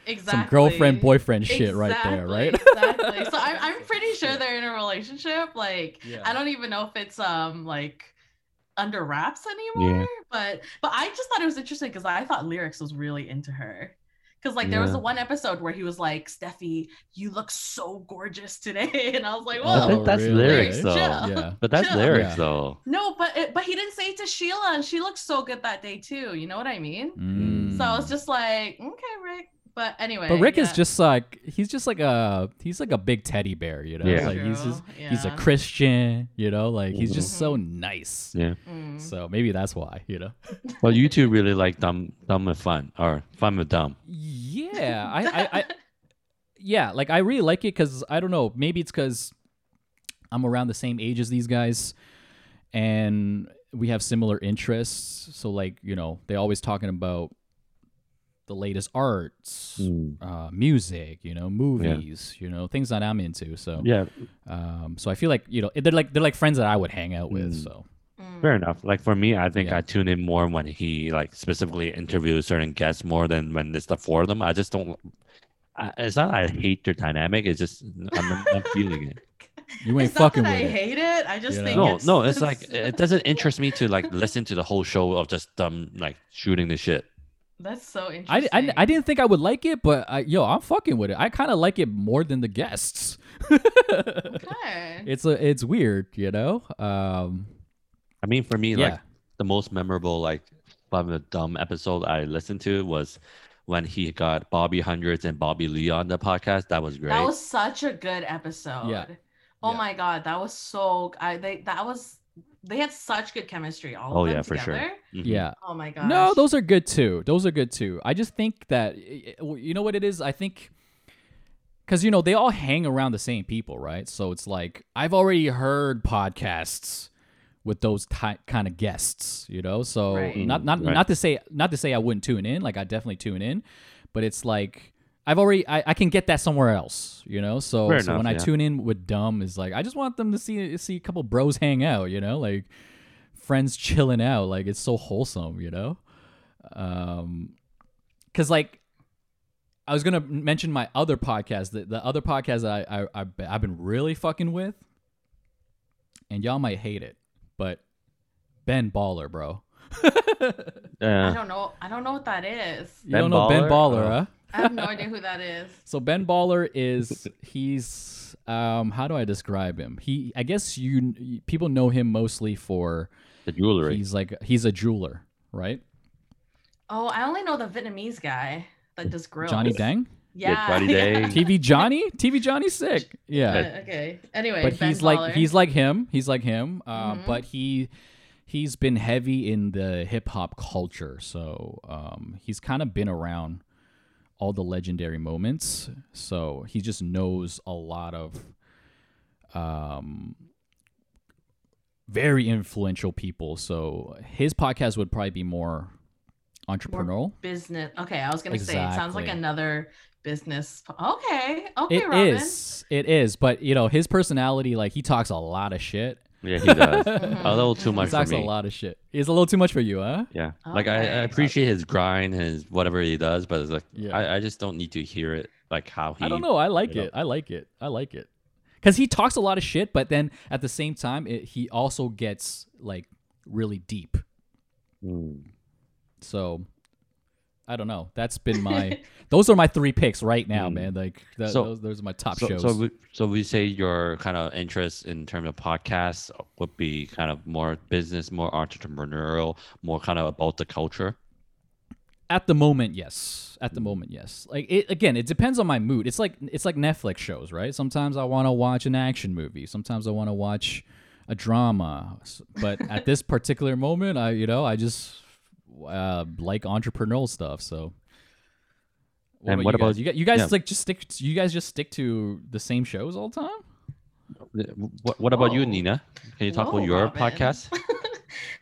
right. some girlfriend boyfriend shit right there right exactly. So I'm, I'm pretty sure they're in a relationship. Like Yeah. I don't even know if it's um like under wraps anymore. But but I just thought it was interesting because I thought lyrics was really into her. Because like there was Yeah. a one episode where he was like, Steffi, you look so gorgeous today. And I was like, Oh, whoa. that's really? lyrics Chill. though. yeah But that's Chill. lyrics Yeah. though. No, but it, but he didn't say it to Sheila, and she looked so good that day too. You know what I mean? Mm. So I was just like, okay, Rick. But anyway. but Rick is just like he's just like a he's like a big teddy bear, you know. Yeah. Like he's True, just he's a. Christian, you know. Like he's just Mhm. so nice. Yeah. Mm. So maybe that's why, you know. Well, you two really like dumb, dumb with fun, or fun with dumb. Yeah, I, I, I yeah, like I really like it because I don't know, maybe it's because I'm around the same age as these guys, and we have similar interests. So like you know, they always talking about the latest arts, Mm. uh, music, you know, movies, you know, things that I'm into. So Yeah, um, so I feel like you know they're like they're like friends that I would hang out with. Mm. So Mm. fair enough. Like for me, I think Yeah. I tune in more when he like specifically interviews certain guests more than when it's the four of them. I just don't. I, it's not I hate their dynamic. It's just I'm not feeling it. you ain't it's not fucking that with I it. hate it. I just You think know? No, it's, no, it's like it doesn't interest me to like listen to the whole show of just them like shooting the shit. That's so interesting. I, I didn't think I would like it, but I, yo, I'm fucking with it. I kind of like it more than the guests. Okay. it's a, it's weird, you know. Um, I mean, for me, yeah, like the most memorable like fun with dumb episode I listened to was when he got Bobby Hundreds and Bobby Lee on the podcast. That was great. That was such a good episode. Yeah. Oh Yeah. my god, that was so. I they that was they had such good chemistry. All of Oh, them yeah, for sure. together. Mhm. yeah. Oh my god. No, those are good too. Those are good too. I just think that eh, eh, you know what it is. I think because you know they all hang around the same people, right? So it's like I've already heard podcasts with those ty- kind of guests, you know. So Right. not not mm-hmm. Right. not to say not to say I wouldn't tune in. Like I definitely tune in, but it's like. I've already I, I can get that somewhere else, you know. So, Fair so when enough, I tune in with dumb is like I just want them to see see a couple bros hang out, you know, like friends chilling out. Like it's so wholesome, you know. Um, cause like I was gonna mention my other podcast, the, the other podcast that I, I, I I've been really fucking with, and y'all might hate it, but Ben Baller, bro. I don't know. I don't know what that is. You Ben don't know Ben Baller? Baller, Oh. huh? I have no idea who that is. So Ben Baller is he's um how do I describe him? He I guess you people know him mostly for the jewelry. he's like he's a jeweler, right? Oh, I only know the Vietnamese guy that does grills. Johnny Dang, Yeah. Johnny yeah. Dang. TV Johnny, TV Johnny, sick, yeah. Uh, okay. Anyway, but Ben he's like he's like him. He's like him. Uh, Mhm. But he he's been heavy in the hip hop culture, so um, he's kind of been around all the legendary moments. So he just knows a lot of um, very influential people. So his podcast would probably be more entrepreneurial. business. Okay, I was gonna say it sounds like another business. Okay. Okay, It Robin. is. It is. But you know, his personality, like he talks a lot of shit. Yeah, he does. Mhm. a little too much He for talks me. a lot of shit. He's a little too much for you, huh? Yeah, like I, I appreciate his grind, his whatever he does, but it's like Yeah. I, I just don't need to hear it like how he. I don't know. I like you it. I like it. I like it. Because he talks a lot of shit, but then at the same time, it, he also gets like really deep. Mm. So I don't know. That's been my. those are my three picks right now, Mm. man. Like that, So- those, those are my top so, shows. so we, so we say your kind of interest in terms of podcasts would be kind of more business, more entrepreneurial, more kind of about the culture. At the moment, yes. At the moment, yes. Like it again, it depends on my mood. It's like it's like Netflix shows, right? Sometimes I want to watch an action movie. Sometimes I want to watch a drama. But at this particular moment, I you know I just uh, like entrepreneurial stuff. So. And you what guys? about- you guys? You guys yeah. like just stick. You guys just stick to the same shows all the time. What, what about you, Nina? Can you talk Whoa, about your Robin. podcast?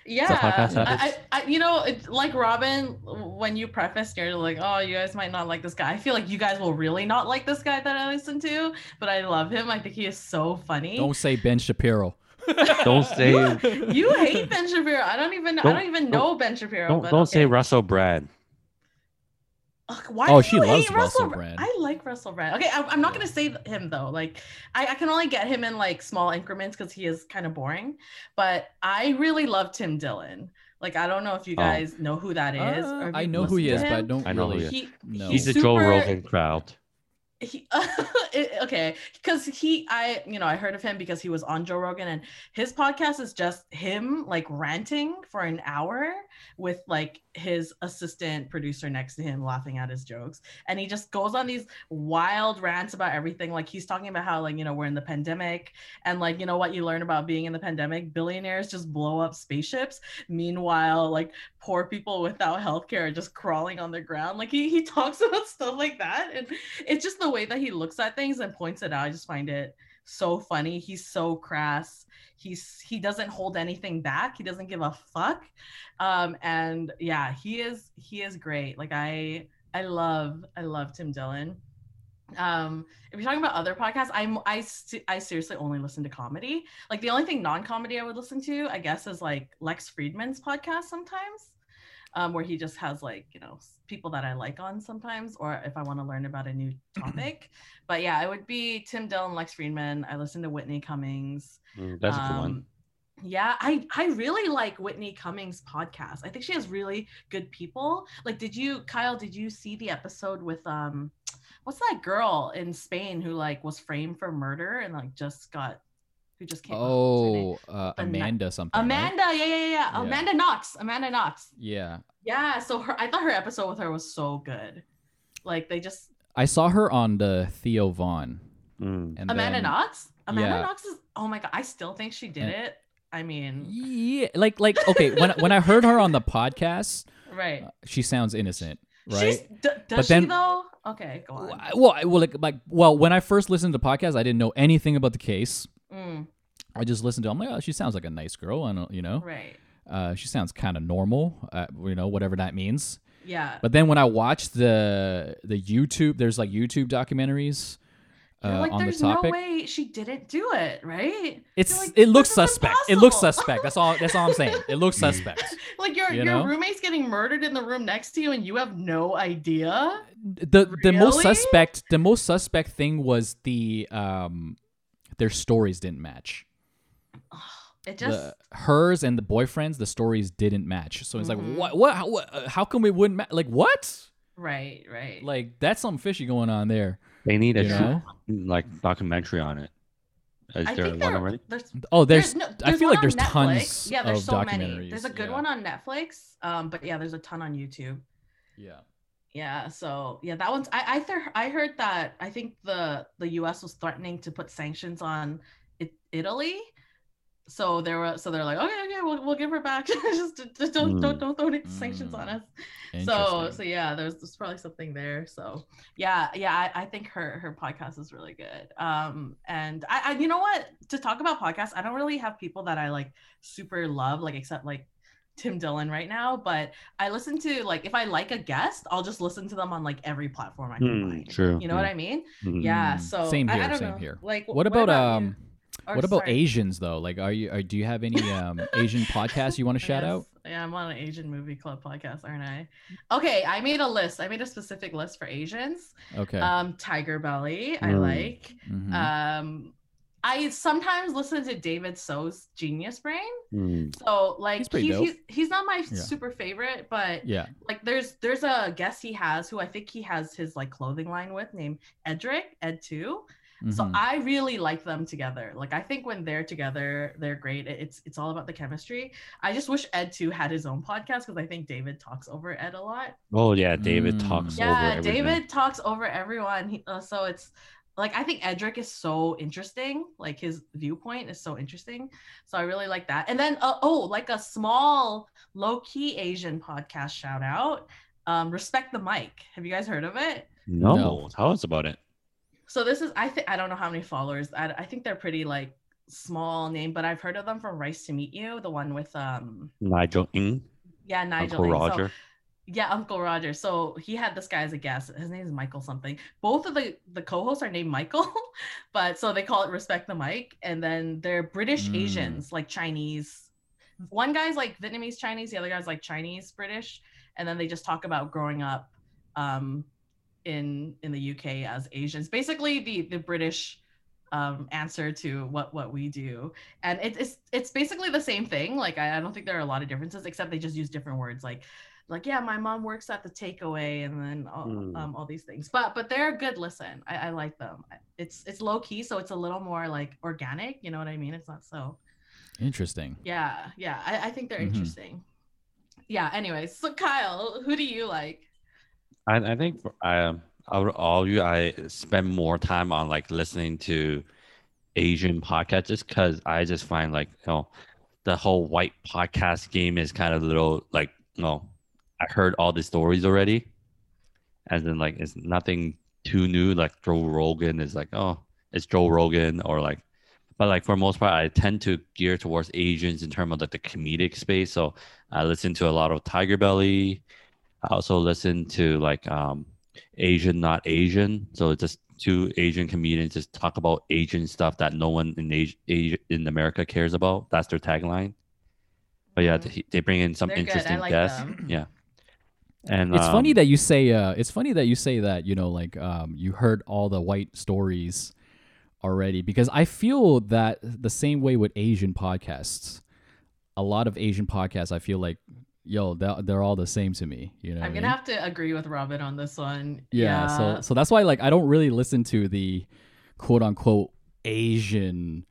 yeah podcast I. I, I, you know it's like robin when you prefaced you're like oh you guys might not like this guy i feel like you guys will really not like this guy that i listen to but i love him i think he is so funny Don't say Ben Shapiro. Don't say you hate ben shapiro i don't even i Don't- don't even don't- know ben shapiro don't but don't say. Russell Brand. Ugh, why Oh, do she you loves hate Russell Brand. I like Russell Brand. Okay, I, I'm not gonna say him though. Like, I, I can only get him in like small increments because he is kind of boring. But I really love Tim Dillon. Like, I don't know if you Oh. guys know who that is. Uh, or I know who he is, but I don't I know who really. he is. He, No. He's the super- Joe Rogan crowd. He it- okay because he i you know i heard of him because he was on joe rogan and his podcast is just him like ranting for an hour with like his assistant producer next to him laughing at his jokes. And he just goes on these wild rants about everything. Like he's talking about how like you know we're in the pandemic. And like you know what? You learn about being in the pandemic. Billionaires just blow up spaceships. Meanwhile like poor people without healthcare are just crawling on the ground. Like he, he talks about stuff like that. And it's just the way that he looks at things and points it out. I just find it so funny. He's so crass. He's he doesn't hold anything back. He doesn't give a fuck. Um, and yeah, he is he is great. Like I I love I love Tim Dillon. Um, if you're talking about other podcasts, I'm I st- I seriously only listen to comedy. Like the only thing non-comedy I would listen to, I guess, is like Lex Fridman's podcast sometimes um, where he just has like you know people that I like on sometimes, or if I want to learn about a new topic. but yeah, it would be Tim Dillon, Lex Fridman. I listen to Whitney Cummings. Mm, that's a good one. Um, Yeah, I I really like Whitney Cummings' podcast. I think she has really good people. Like, did you, Kyle? Did you see the episode with um, what's that girl in Spain who like was framed for murder and like just got, who just came? what's her name? Oh, uh, The ni- Amanda something. right? Amanda, yeah, yeah, yeah, Yeah. Amanda Knox, Amanda Knox. Yeah, Yeah, so her I thought her episode with her was so good. Like they just I saw her on the Theo Von. Mm. And Amanda then, Knox? Amanda yeah. Knox is oh my god, I still think she did And- it. I mean, Yeah, like like okay, when when I heard her on the podcast, right. uh, she sounds innocent, She's, right? d- does But she then- though? Okay, go on. Well, I- well, like, like, well, when I first listened to the podcast, I didn't know anything about the case. I just listened to. I'm like, oh, she sounds like a nice girl. I don't, you know, right. uh, she sounds kind of normal. Uh, you know, whatever that means. Yeah. But then when I watched the the YouTube, there's like YouTube documentaries uh, like, on the there's no way she didn't do it, right? It's like, it looks "This is suspect. It looks suspect. That's all. That's all I'm saying. It looks suspect. like your You your know? roommate's getting murdered in the room next to you and you have no idea. the the most suspect the most suspect thing was the um their stories didn't match. It just the hers and the boyfriends the stories didn't match. So it's Mhm. like what what how, what, uh, how come it wouldn't ma- like what? right, right. Like that's something fishy going on there. They need a You know? like documentary on it. Is I there think one already? there's Oh, there's, no- I feel like there's Netflix. tons Yeah, there's of so many. There's a good yeah. one on Netflix. Um, but yeah, there's a ton on YouTube. Yeah. Yeah, so yeah, that one's. I I, th- I heard that I think the the U.S. was threatening to put sanctions on it, Italy. So they were so they're like, okay, okay, we'll, we'll give her back. just, just don't don't don't throw any sanctions on Mm. us. So so yeah, there's there's probably something there. So yeah, yeah, I, I think her her podcast is really good. Um, and I, I you know what to talk about podcasts, I don't really have people that I like super love, like except like Tim Dillon right now. But I listen to like if I like a guest, I'll just listen to them on like every platform I can Hmm, find. true. You know what I mean? Mhm. Yeah. Mm, So same here, I, don't same know. here. Like What about, you? um Or, what about sorry. Asians though? Like are you are, do you have any um Asian podcasts you want to shout Yes. out? Yeah, I'm on an Asian movie club podcast, aren't I? Okay, I made a list. I made a specific list for Asians. Okay. Um, Tiger Belly, I Mm. like. Mhm. Um, I sometimes listen to David So's Genius Brain. Mm. So like He's he's he's, he's, not my Yeah. super favorite, but Yeah. like there's there's a guest he has who I think he has his like clothing line with named Edric Ed two. So Mhm. I really like them together. Like I think when they're together, they're great. It's it's all about the chemistry. I just wish Ed too had his own podcast because I think David talks over Ed a lot. Oh yeah, David Mm. talks Yeah, everything. David talks over everyone. He, uh, so it's like I think Edric is so interesting. Like his viewpoint is so interesting. So I really like that. And then uh, oh, like a small low key Asian podcast shout out. Um, Respect the mic. Have you guys heard of it? No, No. tell us about it. So this is I think I don't know how many followers. I, I think they're pretty like small name, but I've heard of them from Rice to Meet You, the one with um Nigel Ng, yeah Nigel. Uncle Ng. So- Roger. yeah, Uncle Roger. So he had this guy as a guest. His name is Michael something. Both of the the co-hosts are named Michael, but so they call it Respect the Mic. And then they're British Mm. Asians, like Chinese. One guy's like Vietnamese Chinese, the other guy's like Chinese British, and then they just talk about growing up um, in in the UK as Asians. Basically, the the British um, answer to what what we do, and it, it's it's basically the same thing. Like I, I don't think there are a lot of differences, except they just use different words. Like like yeah, my mom works at the takeaway, and then all, Hmm. um, all these things. But but they're a good listen. I, I like them. It's it's low key, so it's a little more like organic. You know what I mean? It's not so. Interesting. Yeah, yeah. I, I think they're Mhm. interesting. Yeah. Anyways, so Kyle, who do you like? I, I think for, um, out of all you, I spend more time on like listening to Asian podcasts just because I just find like you know the whole white podcast game is kind of a little like you know I heard all the stories already, and then like it's nothing too new. Like Joe Rogan is like oh it's Joe Rogan or like, but like for most part I tend to gear towards Asians in terms of like the comedic space. So I listen to a lot of Tiger Belly. I also listen to like um Asian not Asian. So it's just two Asian comedians just talk about Asian stuff that no one in Asia, Asia in America cares about. That's their tagline. But yeah, Mhm. they, they bring in some They're interesting like guests. them. Yeah. And It's funny um, that you say uh it's funny that you say that, you know, like um you heard all the white stories already because I feel that the same way with Asian podcasts. A lot of Asian podcasts I feel like yo, they're, they're all the same to me, you know. I I'm gonna have to agree with Robin on this one. yeah, so so that's why like I don't really listen to the quote unquote Asian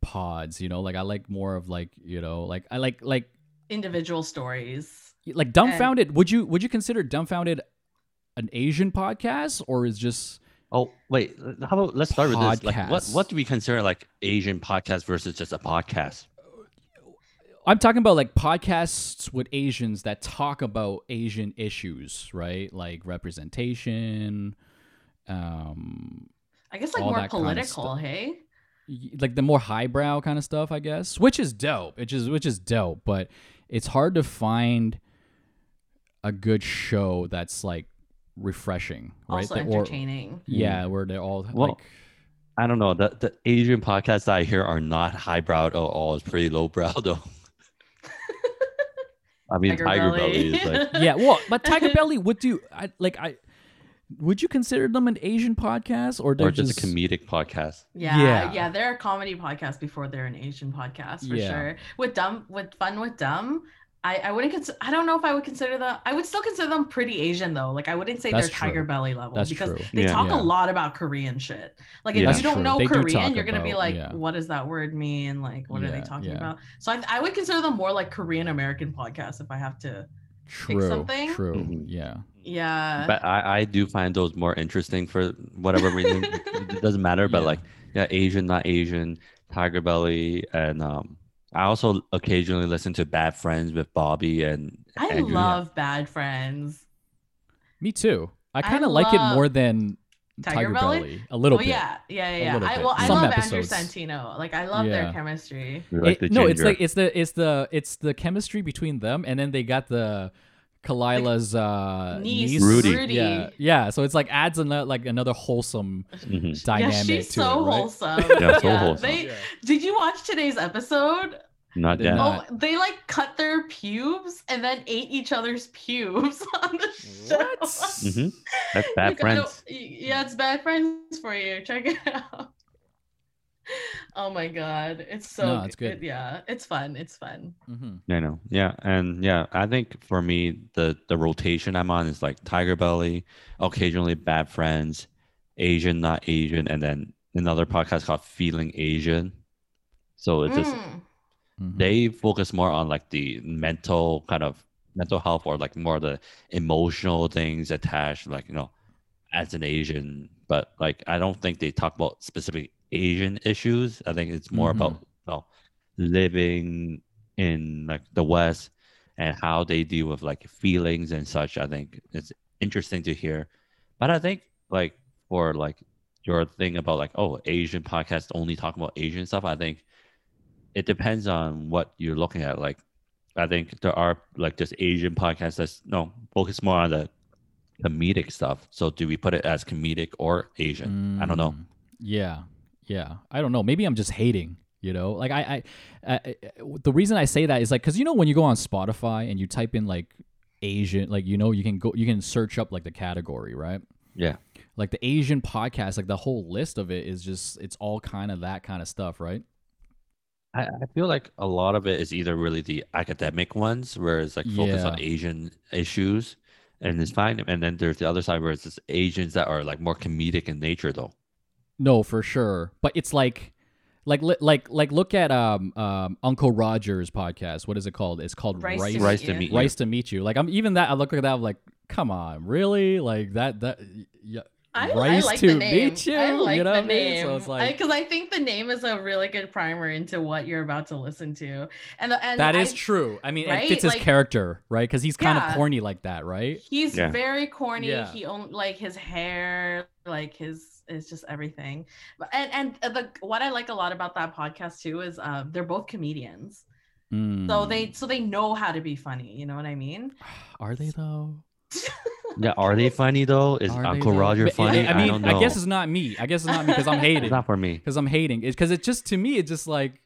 pods, you know? Like I like more of like, you know, like I like like individual stories. like dumbfoundead would you would you consider dumbfoundead an asian podcast or is just Oh wait, how about let's start with this. Like, what what do we consider like Asian podcast versus just a podcast? I'm talking about like podcasts with asians that talk about asian issues right like representation um I guess like more that kind of political, hey? like the more highbrow kind of stuff i guess which is dope which is which is dope but it's hard to find a good show that's like refreshing right Also That- or- entertaining. yeah where they're all Well, like I don't know. The the Asian podcasts that I hear are not highbrow at all. It's pretty lowbrow though. I mean, Tiger, Belly. is like yeah, well, but Tiger Belly would do I like I would you consider them an Asian podcast or they're or just, a comedic podcast. Yeah, Yeah. yeah, they're a comedy podcast before they're an Asian podcast for Yeah. sure. With dumb, with fun with dumb, I I wouldn't consider. I don't know if I would consider them. I would still consider them pretty Asian though. Like I wouldn't say That's they're Tiger. Belly level That's because true. they Yeah. talk Yeah. a lot about Korean shit. Like if That's you don't true. know They do Korean, you're gonna be like, yeah. what does that word mean? Like what are they talking yeah. about? So I, I would consider them more like Korean American podcasts if I have to. true something? true Mhm. yeah Yeah. But I, I do find those more interesting for whatever reason. it doesn't matter. But Yeah. like, yeah, Asian, not Asian, Tiger Belly, and um, I also occasionally listen to Bad Friends with Bobby and I Andrew. love Bad Friends. me too I I kind of like it more than Tiger Tiger, Belly? Belly? a little oh bit yeah, yeah, yeah. Yeah. I well, I Some love episodes. Andrew Santino. Like I love their chemistry. Like It- the no it's like it's the it's the it's the chemistry between them and then they got the Khalyla's uh Niece, niece, Rudy. Rudy. yeah yeah so it's like adds another like another wholesome Mhm. dynamic yeah, she's to so it, right? wholesome. Yeah, so wholesome. They, Did you watch today's episode? not Did that. not. Oh, they like cut their pubes and then ate each other's pubes on the show. What? hmm That's bad Like, friends. Yeah, it's bad friends for you. Check it out. Oh my god, it's so No, it's good. it- yeah, it's fun. It's fun. Mm-hmm. I know. Yeah, and yeah, I think for me the the rotation I'm on is like Tiger Belly, occasionally Bad Friends, Asian not Asian, and then another podcast called Feeling Asian. So it's just Mm. Mm-hmm. they focus more on like the mental kind of mental health or like more the emotional things attached, like you know, as an Asian. But like I don't think they talk about specific Asian issues. I think it's more about you know, living in like the West and how they deal with like feelings and such. I think it's interesting to hear. But I think like for like your thing about like oh Asian podcasts only talk about Asian stuff. I think it depends on what you're looking at. Like I think there are like just Asian podcasts that's no focus more on the comedic stuff. So do we put it as comedic or Asian? I don't know. Mm, Yeah, yeah. I don't know. Maybe I'm just hating. You know, like I, I, I the reason I say that is like because you know when you go on Spotify and you type in like Asian, like you know you can go you can search up like the category, right? Yeah. Like the Asian podcast, like the whole list of it is just it's all kind of that kind of stuff, right? I, I feel like a lot of it is either really the academic ones where it's like focus on Asian issues and it's fine. And then there's the other side where it's just Asians that are like more comedic in nature though. No, for sure. But it's like, like, like, like, look at um, um, Uncle Roger's podcast. What is it called? It's called Rice Rice. to Rice meet to meet you. Rice to meet you. Like I'm even that. I look at that. I'm like, come on, really? Like that. That. Yeah. I, I Rice like to the name. meet you. I like you know the what I mean? name So it's like because I, think the name is a really good primer into what you're about to listen to, and and that is I- true. I mean, right? it fits his Like- character, right? Because he's kind Yeah. of corny like that, right? He's Yeah. very corny. Yeah. He only like his hair, like his is just everything. And and uh, the what I like a lot about that podcast too is uh, they're both comedians, so Mm. they so they know how to be funny. You know what I mean? are they though? Yeah, are they funny though? Is Are Uncle? Roger But, funny? I, I mean, don't know. guess it's not me. I guess it's not me because I'm hating. it's not for me. because I'm hating. It's because it just to me, it just like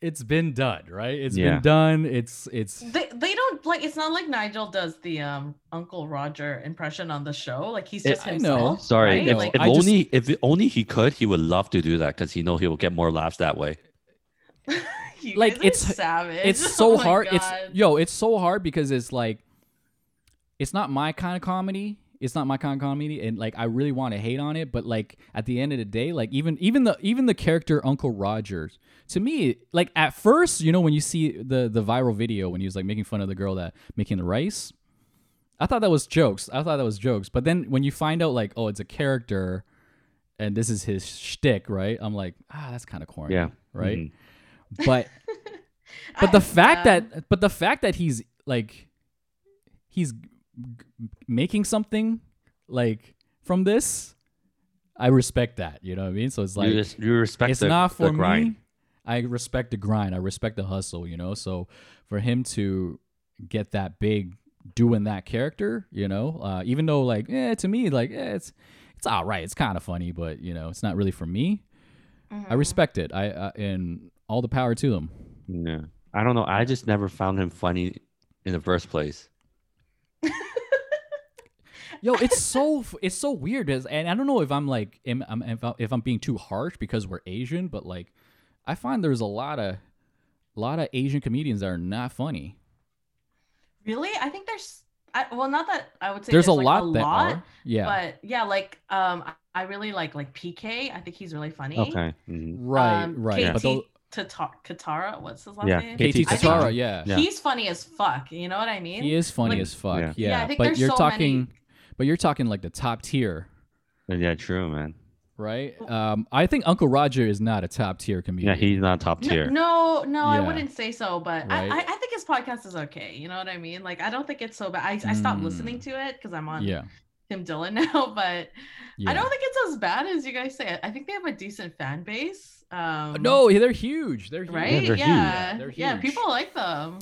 it's been done, right? It's Yeah. been done. It's it's They they don't like. It's not like Nigel does the um Uncle Roger impression on the show. Like he's It- just I know. Sorry, right? if, Like, if I just- only if only he could, he would love to do that because he know he will get more laughs that way. like, it's- savage. it's Oh so my hard. It's yo, it's so hard because it's like it's not my kind of comedy. It's not my kind of comedy, and like I really want to hate on it, but like at the end of the day, like even even the even the character Uncle Rogers, to me, like at first, you know, when you see the the viral video when he was like making fun of the girl that making the rice, I thought that was jokes. I thought that was jokes, but then when you find out like, oh, it's a character, and this is his shtick, right? I'm like, ah, that's kind of corny, Yeah. right? Mhm. But but the fact yeah. that but the fact that he's like he's g- g- making something like from this i respect that you know what i mean so it's like you, just, you respect it's the, not the for grind. me i respect the grind i respect the hustle you know so for him to get that big doing that character you know uh, even though like eh, to me like eh, it's it's all right it's kind of funny but you know it's not really for me i Mhm. respect it i uh, and all the power to them Yeah. I don't know. I just never found him funny in the first place. Yo, it's so it's so weird, as- and I don't know if I'm like am, I'm, if, I'm, being too harsh because we're Asian, but like I find there's a lot of a lot of Asian comedians that are not funny. Really? I think there's I, well not that I would say There's, a like, lot a that lot, are, yeah, but yeah, like um I- I really like like PK. I think he's really funny. Okay. mhm. right, Um, right. KT But those, Tata- Katara, what's his last Yeah, name? KT KT Tatara, yeah. Yeah. He's funny as fuck. You know what I mean? he is funny like- as fuck, Yeah. yeah. Yeah, I think but you're so talking, many- but you're talking like the top tier, Yeah, true, man. right? Um, I think Uncle Roger is not a top tier comedian. Yeah, he's not top tier. no, no, I Yeah. wouldn't say so, but Right. I, I, I think his podcast is okay. You know what I mean? Like, I don't think it's so bad. I, I stopped Mm. listening to it because I'm on yeah, Tim Dillon now, but yeah. I don't think it's as bad as you guys say. I think they have a decent fan base. Um, no, they're huge. They're huge. right? Yeah, they're Yeah, huge. yeah, They're huge. people like them.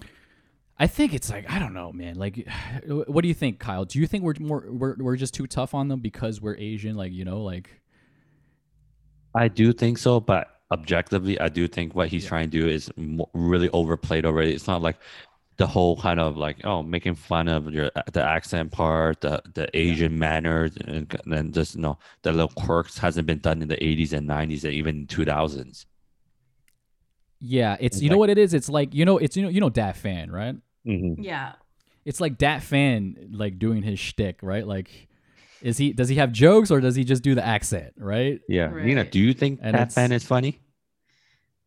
I think it's like I don't know, man. Like, what do you think, Kyle? Do you think we're more we're we're just too tough on them because we're Asian? Like, you know, like I do think so, but objectively, I do think what he's Yeah. trying to do is really overplayed already. It's not like the whole kind of like oh making fun of your the accent part, the the Asian manners, and then just you know the little quirks hasn't been done in the 80s and 90s and even 2000s. Yeah, it's It's you know what it is. It's like you know it's you know you know Dat Phan, right? Mm-hmm. Yeah. It's like Dat Phan like doing his shtick, right? Like, is he does he have jokes or does he just do the accent, right? Yeah, Nina, Right. do you think And Dat Phan is funny?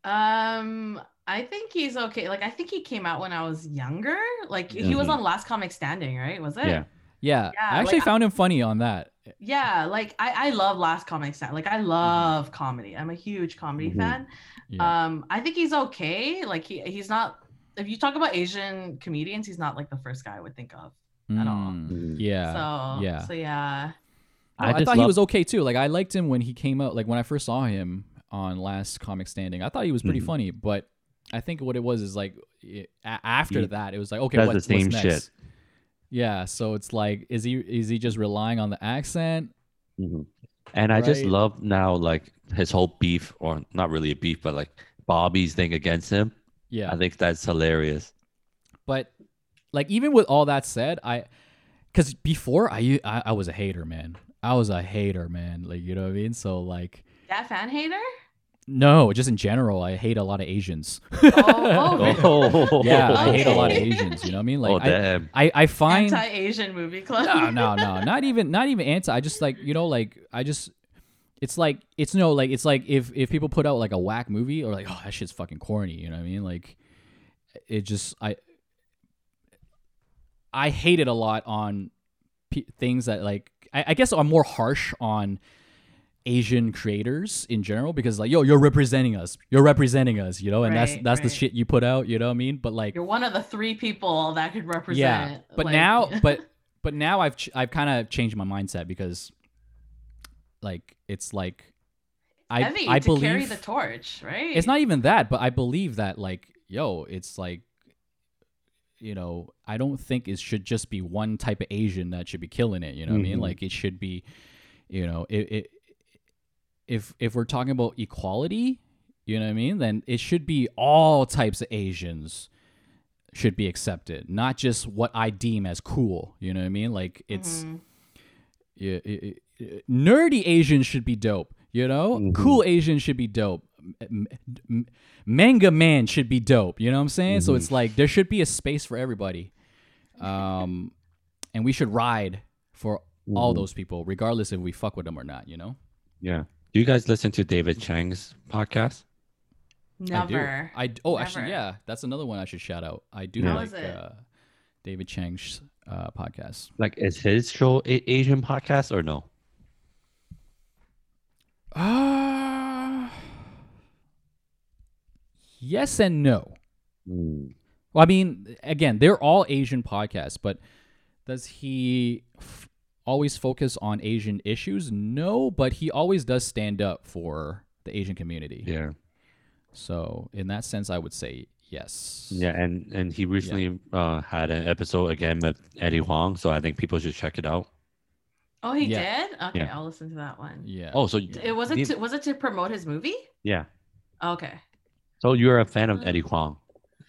Um, I think he's okay. Like I think he came out when I was younger. Like he was Mhm. on Last Comic Standing, right? Was it? Yeah. Yeah, Yeah, I actually like, I- found him funny on that. Yeah, like I, I love Last Comic Stand. Like I love comedy. I'm a huge comedy Mhm. fan. Yeah. Um, I think he's okay. Like he he's not. If you talk about Asian comedians, he's not like the first guy I would think of. at all. Mm, Mhm. Yeah. so yeah. So yeah. No, I I, just thought he was okay too. Like I liked him when he came out. Like when I first saw him on Last Comic Standing, I thought he was pretty funny. But I think what it was is like it, after He that, it was like okay, does the what's, same what's shit. next? Yeah. So it's like, is he is he just relying on the accent? Mhm. And I just love now like his whole beef, or not really a beef, but like Bobby's thing against him. Yeah. I think that's hilarious. But like even with all that said, I because before I I was a hater, man. I was a hater, man. Like you know what I mean. So like Dat Phan hater? No, just in general, I hate a lot of Asians. oh. Oh, oh. yeah, I hate a lot of Asians. You know what I mean? Like oh I, damn. I I find Anti-Asian movie club. no, no, no, not even, not even anti. I just like, you know, like I just, it's like, it's no, like it's like if if people put out like a whack movie or like, oh, that shit's fucking corny. You know what I mean? Like, it just, I, I hate it a lot on p- things that like, I, I guess I'm more harsh on. Asian creators in general because like yo you're representing us you're representing us you know and that's Right, that's the right. shit you put out you know what I mean but like You're one of the three people that could represent. yeah but like- now but but now i've ch- i've kind of changed my mindset because like it's like i heavy i to believe carry the torch, right? it's not even that but i believe that like yo it's like you know i don't think it should just be one type of asian that should be killing it you know what i mean Mhm. like it should be you know it, it if if we're talking about equality you know what i mean then it should be all types of asians should be accepted not just what i deem as cool you know what i mean like it's Mhm. yeah, i- i- nerdy Asians should be dope. You know, Mhm. cool Asians should be dope. M- m- Menga Man should be dope. You know what I'm saying? So Mhm. it's like there should be a space for everybody, um, and we should ride for all Mhm. those people, regardless if we fuck with them or not. You know? Yeah. Do you guys listen to David Chang's podcast? Never. I do. I d- oh, actually, yeah, that's another one I should shout out. I do How like uh, David Chang's uh, podcast. Like, is his show a- Asian podcast or no? Uh, yes and no. Mm. Well, I mean, again, they're all Asian podcasts, but does he f- always focus on Asian issues? No, but he always does stand up for the Asian community. Yeah. So, in that sense, I would say yes. Yeah, and and he recently uh, had an episode again with Eddie Huang, so I think people should check it out. oh, he Yeah. did. Okay, Yeah. I'll listen to that one. Yeah. Oh, so It was it. To, was it to promote his movie? yeah, Okay. so you're a fan of Eddie Huang,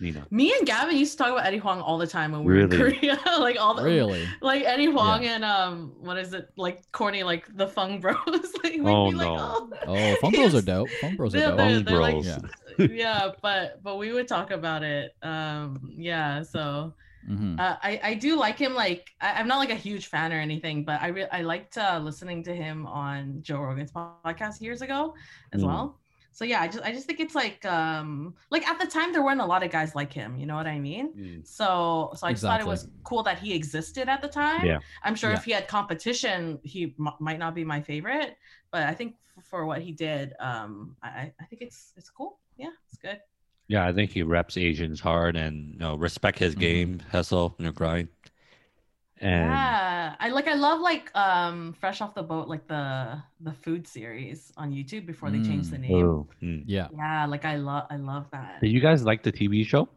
Nina? Me and Gavin used to talk about Eddie Huang all the time when we were in Korea. like all the really? like Eddie Huang and um what is it like corny like the Fung Bros. like we'd Oh, be like, no. Oh, Fung Bros are dope. Fung Bros are They're- dope. they're- Fung they're like- Bros. Yeah. yeah, but but we would talk about it. Um yeah, so hmm uh, I I do like him. Like I, I'm not like a huge fan or anything, but I re- I liked uh, listening to him on Joe Rogan's podcast years ago as Mm. well. So yeah, I just I just think it's like um like at the time there weren't a lot of guys like him. You know what I mean? Mm. So so I just thought it was cool that he existed at the time. Yeah. I'm sure Yeah. if he had competition, he m- might not be my favorite, but I think f- for what he did, um, I I- think it's it's cool. Yeah, it's good. Yeah, I think he reps Asians hard and you know respect his Mhm. game, hustle, and grind. And yeah, I like I love like um Fresh Off the Boat, like the the food series on YouTube before they changed the Mm. name. Oh, mm. Yeah. Yeah, like I love I love that. Did you guys like the TV show?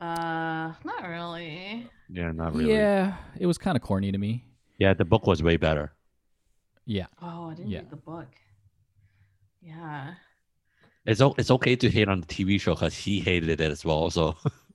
Uh, not really. Yeah, not really. Yeah. It was kind of corny to me. Yeah, the book was way better. Yeah. Oh, I didn't Yeah. read the book. Yeah. It's o- it's okay to hate on the TV show because he hated it as well. So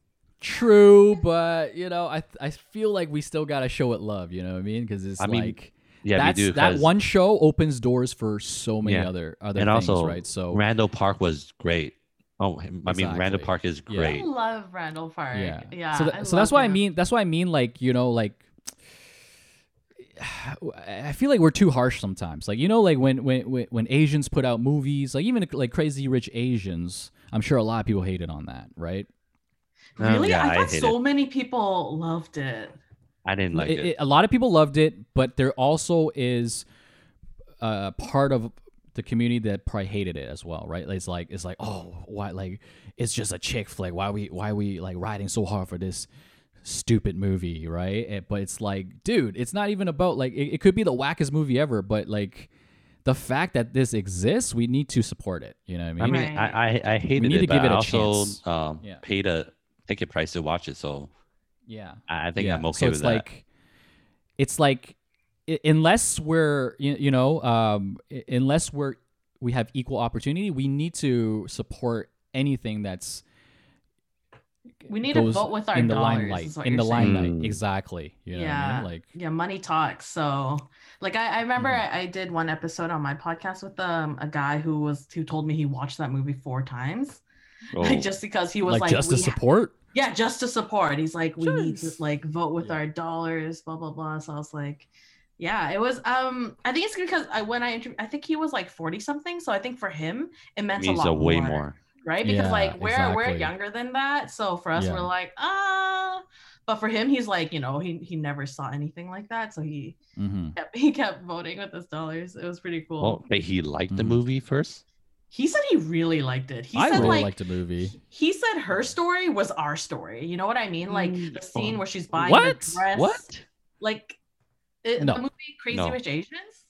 true, but you know, I I feel like we still gotta show it love. You know what I mean? Because it's I mean, like Yeah, that's, we do. that 'cause one show opens doors for so many Yeah. other other and things, also right? So Randall Park was great. Oh, I mean, Randall Park is Yeah. I love Randall Park. yeah, Yeah. So, I tha- so that's love what I mean. That's what I mean. Like you know, like I feel like we're too harsh sometimes. Like you know, like when when when, when Asians put out movies, like even like Crazy Rich Asians, I'm sure a lot of people hated on that, right? Um, Really? yeah, I I thought hate so many people loved it. I didn't like It- it. it- a lot of people loved it, but there also is uh, part of the community that probably hated it as well, right? It's like it's like oh, why like it's just a chick flick. Why we why we like riding so hard for this stupid movie, right? Eh, But it's like, dude, it's not even about like it, it could be the wackest movie ever, but like the fact that this exists, we need to support it. You know what I I mean? mean, I, I I hated need to it, but give it a also chance. um, Yeah. paid a ticket price to watch it, so yeah. I I think Yeah, I'm okay so with it's that. like it's like unless we're you, you know um unless we're we have equal opportunity we need to support anything that's We need to vote with our in the dollars, limelight is what in you're the saying. limelight Mm. exactly you know what I yeah mean? like yeah money talks so like i, I remember Mhm. I, I did one episode on my podcast with um a guy who was who told me he watched that movie four times oh, like just because he was like, like, just to we- support yeah just to support. He's like we need to like vote with Yeah. our dollars blah blah blah. So i was like yeah it was um i think it's because i when i inter- i think he was like 40 something so i think for him it meant means a lot a way more, more. right? Because Yeah, like we're we're younger than that. So for us Yeah. we're like ah. But for him he's like you know he he never saw anything like that. So he hmm kept, he kept voting with his dollars. It was pretty cool. Well, but he liked the Mhm. movie first. He said he really liked it he i said really like liked the movie he said her story was our story. You know what I mean? Like Mm, the scene where she's buying What? the dress. What? Like it, No. the movie Crazy No. Rich Asians.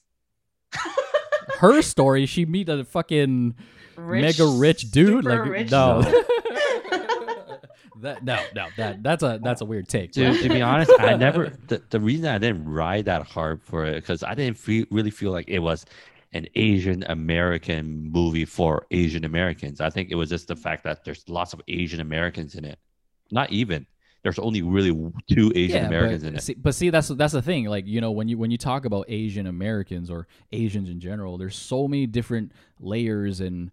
her story she meet a fucking mega rich dude super like rich no dude. that no no that that's a that's a weird take To, to be honest, I never. The, the reason I didn't ride that hard for it because I didn't feel, really feel like it was an Asian American movie for Asian Americans. I think it was just the fact that there's lots of Asian Americans in it. Not even. There's only really two Asian Americans in it. See, but see, that's that's the thing. Like you know, when you when you talk about Asian Americans or Asians in general, there's so many different layers and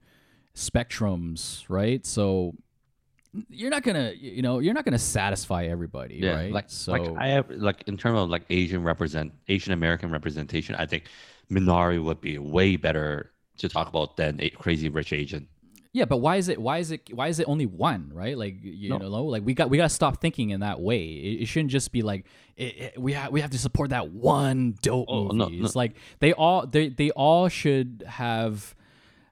spectrums, right? So you're not gonna, you know, you're not gonna satisfy everybody, yeah, right? like so like I have like in terms of like Asian represent Asian American representation, I think Minari would be way better to talk about than a Crazy Rich Asian. yeah, but why is it why is it why is it only one, right? Like you No. know, like we got we got to stop thinking in that way. It, it shouldn't just be like it, it- we have we have to support that one dope Oh, movie. no, no. It's like they all they they all should have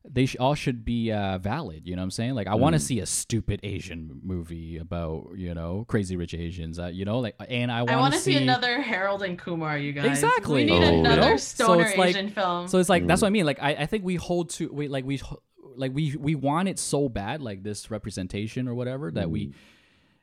they sh- all should be uh, valid. You know what I'm saying? Like I want to Mm. see a stupid Asian movie about you know crazy rich Asians. Uh, you know, like and I I want want to to see another Harold and Kumar, you guys. Exactly. We need Oh, another you know? So stoner it's like- Asian film. So it's like that's Mm. what I mean. Like I, I think we hold to we like we like we we want it so bad like this representation or whatever that we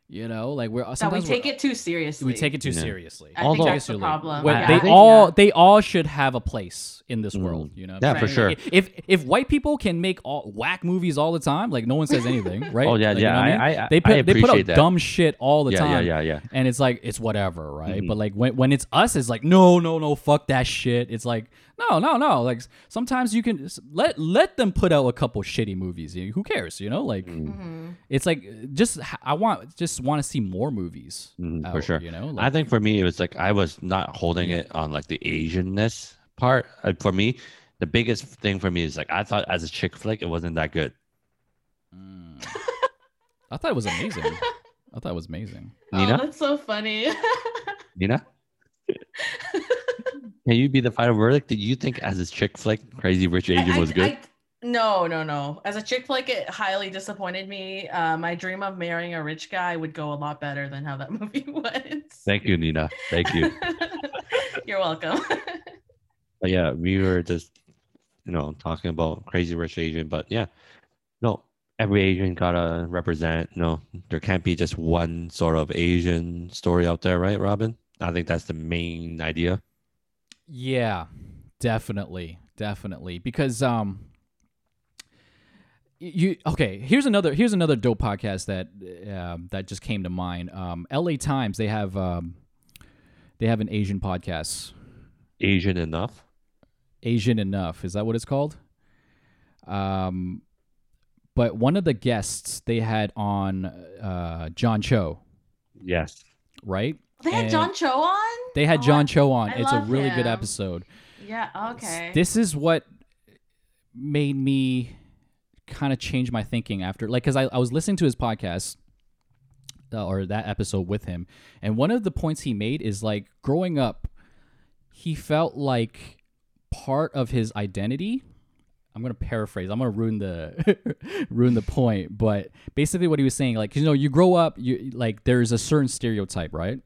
you know like we're that we take it too seriously. we take it too Yeah. seriously. I Although- think that's the Seriously. problem. When I- they think- all they all should have a place in this Mm. world, you know. Yeah, Right. for sure. If, if if white people can make all whack movies all the time, like no one says anything, right? Oh yeah, Like, you yeah. know I mean? I, I, they put I they put out that. dumb shit all the yeah, time, yeah, yeah, yeah. and it's like it's whatever, right? Mhm. But like when when it's us, it's like no, no, no, fuck that shit. It's like no, no, no. Like sometimes you can let let them put out a couple shitty movies. Who cares? You know, like Mm, Mhm. it's like just I want just want to see more movies. mhm, out, for sure. You know, I think for me, it was like I was not holding Yeah. it on like the Asianness part. Uh, for me, the biggest thing for me is like I thought as a chick flick, it wasn't that good. mm. I thought it was amazing. I thought it was amazing. Nina, Oh, that's so funny. Nina, can you be the final verdict? Did you think as a chick flick, Crazy Rich Asian I- was I- good? I- no, no, no. As a chick flick, it highly disappointed me. Uh, my dream of marrying a rich guy would go a lot better than how that movie went. Thank you, Nina. Thank you. You're welcome. But yeah, we were just, you know, talking about Crazy Rich Asian. But yeah, no, every Asian gotta represent. You know, there can't be just one sort of Asian story out there, right, Robin? I think that's the main idea. Yeah, definitely, definitely. Because um, you okay? Here's another here's another dope podcast that um, that just came to mind. Um, L.A. Times they have um, they have an Asian podcast. Asian enough. Asian enough is that what it's called? Um, but one of the guests they had on uh, John Cho, Yes. right? They had John Cho on. They had Oh, John Cho on. I it's a really good episode. Yeah. Okay. This is what made me kind of change my thinking after, like, because I, I was listening to his podcast uh, or that episode with him, and one of the points he made is like growing up, he felt like part of his identity. I'm gonna paraphrase. I'm gonna ruin the ruin the point, but basically what he was saying, like, you know, you grow up, you like there's a certain stereotype, right,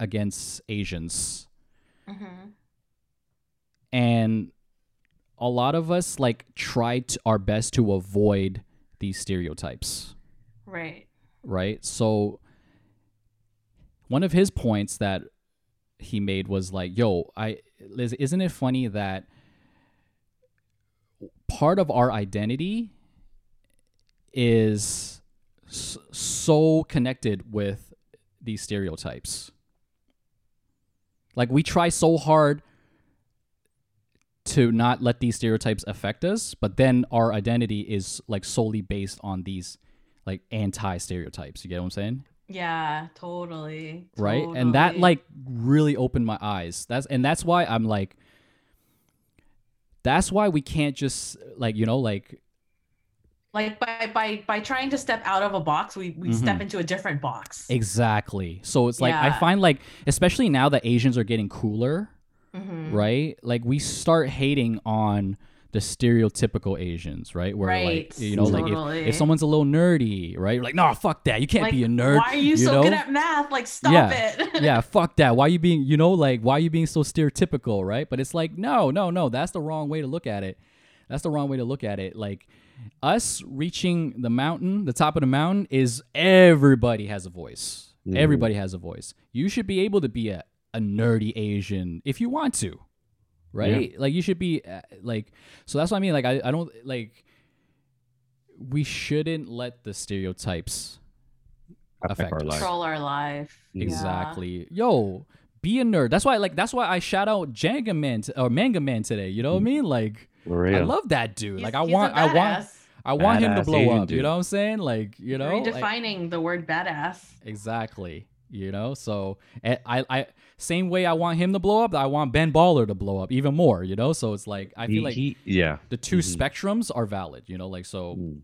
against Asians Mhm. and a lot of us like try to, our best to avoid these stereotypes Right. right so one of his points that he made was like yo i Liz, isn't it funny that part of our identity is so connected with these stereotypes like we try so hard to not let these stereotypes affect us, but then our identity is like solely based on these like anti stereotypes. You get what I'm saying? Yeah. Totally. Right? And that like really opened my eyes. That's and that's why I'm like that's why we can't just like, you know, like like by by by trying to step out of a box, we we step Mhm. into a different box. exactly. So it's like I find like especially now that Asians are getting cooler, Mhm. right? Like we start hating on the stereotypical Asians, right? Where like you know, like if, if someone's a little nerdy, right? You're like, no, fuck that. You can't Like, be a nerd. why are you, so know? good at math? Like, stop Yeah. it. yeah, fuck that. Why are you being, you know, like why are you being so stereotypical, right? But it's like, no, no, no. That's the wrong way to look at it. That's the wrong way to look at it. Like us reaching the mountain, the top of the mountain is everybody has a voice. Mhm. Everybody has a voice. You should be able to be a, a nerdy Asian if you want to. Right? Like you should be uh, like so that's what I mean like I, I don't like we shouldn't let the stereotypes affect our us. life. Control our life. Yeah. Exactly. Yo, be a nerd. That's why like that's why I shout out Jenga Man t- or Menga Man today. You know what I mean? Like For I love that dude. He's- like I he's a want I want badass. I want him to blow Asian up. You know what I'm saying? Like, you know? like- redefining the word badass. exactly. You know? So eh, I I same way I want him to blow up, I want Ben Baller to blow up even more, you know? So it's like I feel He- like he- yeah. the 2 mhm. spectrums are valid, you know? Like so Mm.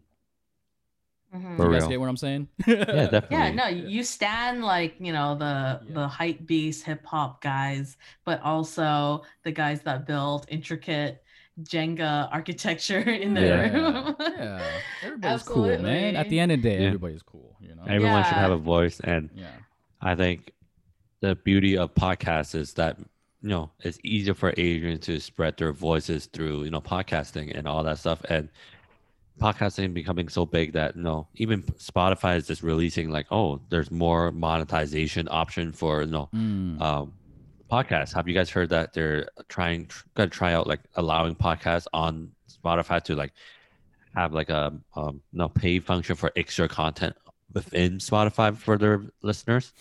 Mhm. For you guys real. get what I'm saying? Yeah, definitely. Yeah, no, you stand like you know the Yeah. the hype beast hip hop guys, but also the guys that build intricate Jenga architecture in their Yeah. room. yeah. Everybody's cool, man. At the end of the day, Yeah. everybody's cool, you know? Everyone should have a voice, and yeah. I think the beauty of podcasts is that you know it's easier for Asians to spread their voices through you know podcasting and all that stuff, and podcasting becoming so big that you know even Spotify is just releasing like oh there's more monetization option for you know Mm. um, podcasts. Have you guys heard that they're trying gonna try out like allowing podcasts on Spotify to like have like a um no pay function for extra content within Spotify for their listeners?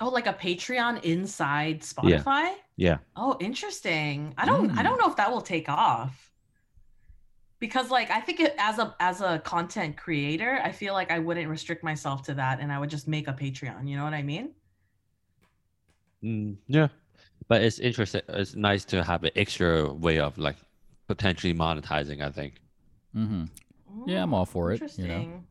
Oh, like a Patreon inside Spotify? Yeah. yeah. Oh, interesting. I don't I Mm. don't know if that will take off. Because like I think it, as a as a content creator, I feel like I wouldn't restrict myself to that and I would just make a Patreon, you know what I mean? Mm, yeah. But it's interesting. It's nice to have an extra way of like potentially monetizing. I think. Mm-hmm. Yeah, I'm all for it, you know. Interesting.